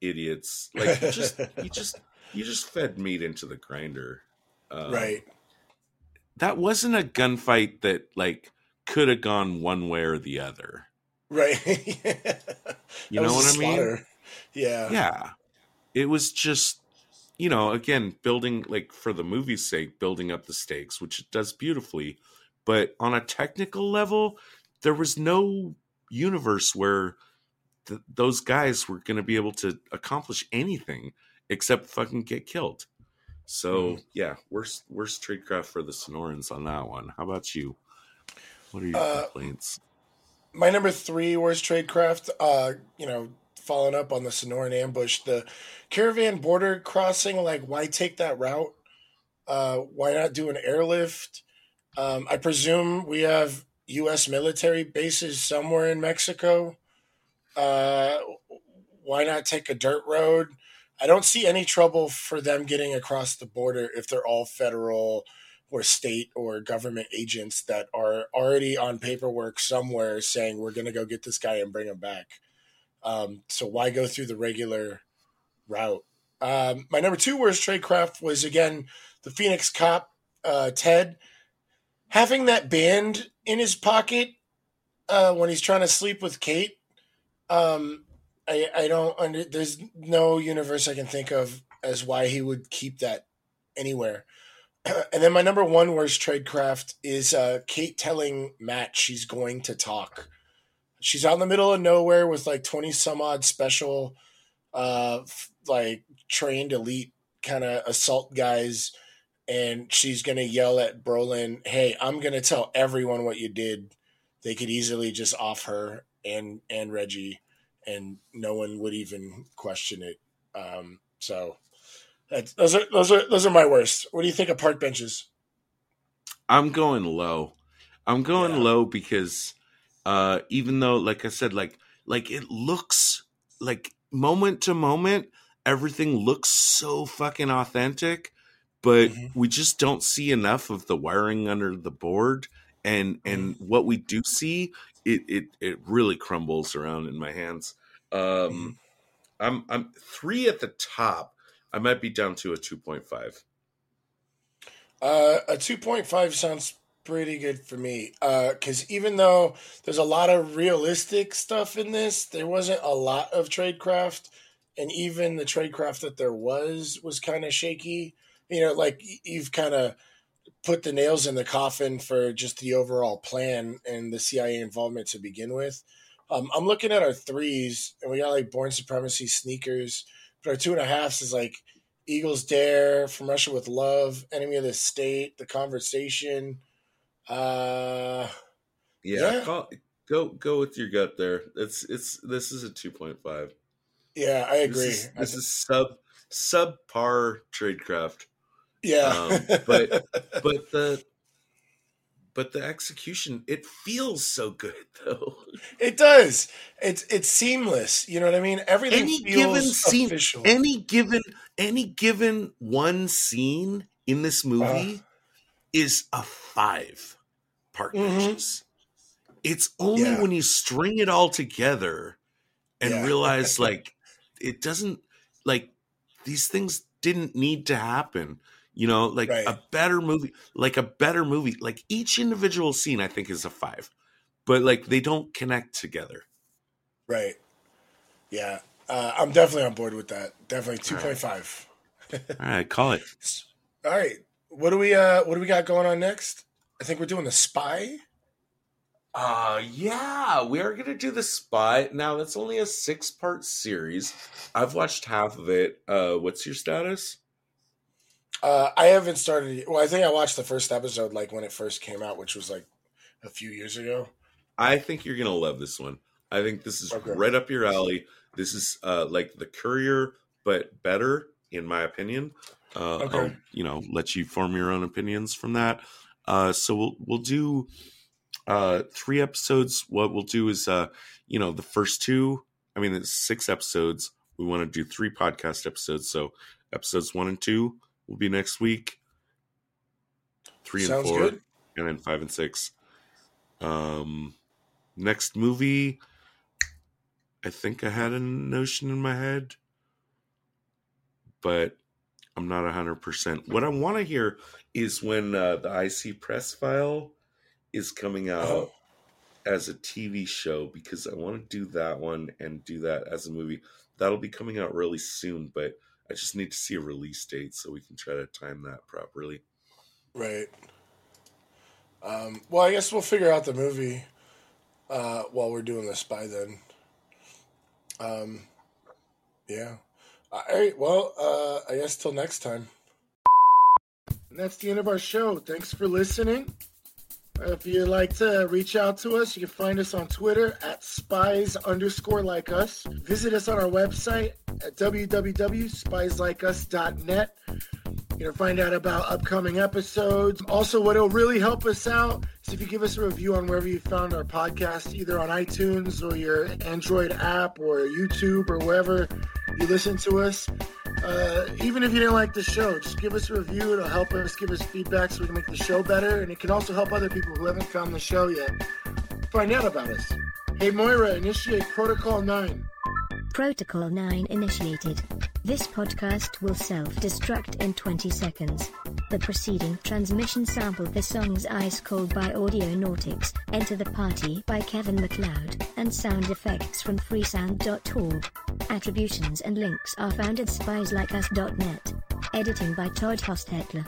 idiots. Like you just, you just, you just fed meat into the grinder. Um, right. That wasn't a gunfight that like could have gone one way or the other. Right. You know what I mean? Yeah. Yeah. It was just, you know, again, building like for the movie's sake, building up the stakes, which it does beautifully. But on a technical level, there was no universe where th- those guys were going to be able to accomplish anything except fucking get killed. So yeah, worst worst tradecraft for the Sonorans on that one. How about you? What are your Uh, complaints? my number three worst tradecraft, uh, you know, following up on the Sonoran ambush, the caravan border crossing, like why take that route? Uh, why not do an airlift? Um, I presume we have U.S. military bases somewhere in Mexico. Uh, why not take a dirt road? I don't see any trouble for them getting across the border if they're all federal or state or government agents that are already on paperwork somewhere saying we're going to go get this guy and bring him back. Um, so why go through the regular route? Um, my number two worst tradecraft was again the Phoenix cop uh, Ted having that band in his pocket uh, when he's trying to sleep with Kate. Um, I I don't under there's no universe I can think of as why he would keep that anywhere. and then my number one worst tradecraft is uh, Kate telling Matt she's going to talk. She's out in the middle of nowhere with like twenty some odd special, uh, f- like trained elite kind of assault guys, and she's gonna yell at Brolin, "Hey, I'm gonna tell everyone what you did." They could easily just off her and and Reggie, and no one would even question it. Um, so that's, those are those are those are my worst. What do you think of park benches? I'm going low. I'm going Yeah. low because uh even though like I said like like it looks like moment to moment everything looks so fucking authentic but Mhm. we just don't see enough of the wiring under the board and and what we do see it it it really crumbles around in my hands. Um I'm I'm 3 at the top. I might be down to a 2.5. Uh, a two point five sounds pretty good for me. Because even though there's a lot of realistic stuff in this, there wasn't a lot of tradecraft, and even the tradecraft that there was was kind of shaky. You know, like you've kind of put the nails in the coffin for just the overall plan and the CIA involvement to begin with. Um, I'm looking at our threes, and we got like Bourne Supremacy sneakers, but our two and a halfs is like Eagles Dare, From Russia with Love, Enemy of the State, The Conversation, uh, Yeah, Yeah. Call, go go with your gut there. It's it's this is a two point five. Yeah, I agree. This is, this is sub subpar tradecraft. Yeah, um, but- but the but the execution it feels so good though. it does. It's it's seamless. You know what I mean? Everything Any feels given scene, official. any given any given one scene in this movie Uh-huh. is a five park Mhm. It's only Yeah. when you string it all together and Yeah. realize like it doesn't like these things didn't need to happen. You know, like Right. a better movie, like a better movie, like each individual scene I think is a five. But like they don't connect together. right. Yeah, uh, I'm definitely on board with that. Definitely two All point five. All right, call it. All right. What do we uh what do we got going on next? I think we're doing the spy. Uh yeah, we are gonna do the spy. Now that's only a six part series. I've watched half of it. Uh what's your status? Uh I haven't started well, I think I watched the first episode like when it first came out, which was like a few years ago. I think you're gonna love this one. I think this is Okay. right up your alley. This is uh like the courier, but better, in my opinion. Uh Okay. I'll, you know, let you form your own opinions from that. Uh so we'll we'll do uh three episodes. What we'll do is uh, you know, the first two, I mean it's six episodes. We want to do three podcast episodes. So episodes one and two will be next week. Three and four good. and then five and six. Um, next movie, I think I had a notion in my head, but I'm not hundred percent. What I want to hear is when uh, the Ipcress File is coming out Oh. as a TV show because I want to do that one and do that as a movie. That'll be coming out really soon, but I just need to see a release date so we can try to time that properly. Right. Um, well, I guess we'll figure out the movie uh, while we're doing this by then. Um, yeah. All right. Well, uh, I guess till next time. And that's the end of our show. Thanks for listening. If you'd like to reach out to us, you can find us on Twitter at spies underscore like us. Visit us on our website at www.spieslikeus.net. You know, find out about upcoming episodes. Also, what will really help us out is if you give us a review on wherever you found our podcast, either on iTunes or your Android app or YouTube or wherever you listen to us. Uh, even if you didn't like the show, just give us a review. It'll help us give us feedback so we can make the show better. And it can also help other people who haven't found the show yet find out about us. Hey, Moira, initiate Protocol 9. Protocol 9 initiated. This podcast will self-destruct in 20 seconds. The preceding transmission sampled the songs Ice Cold by Audionautix, Enter the Party by Kevin MacLeod, and sound effects from freesound.org. Attributions and links are found at spieslikeus.net. Editing by Todd Hostetler.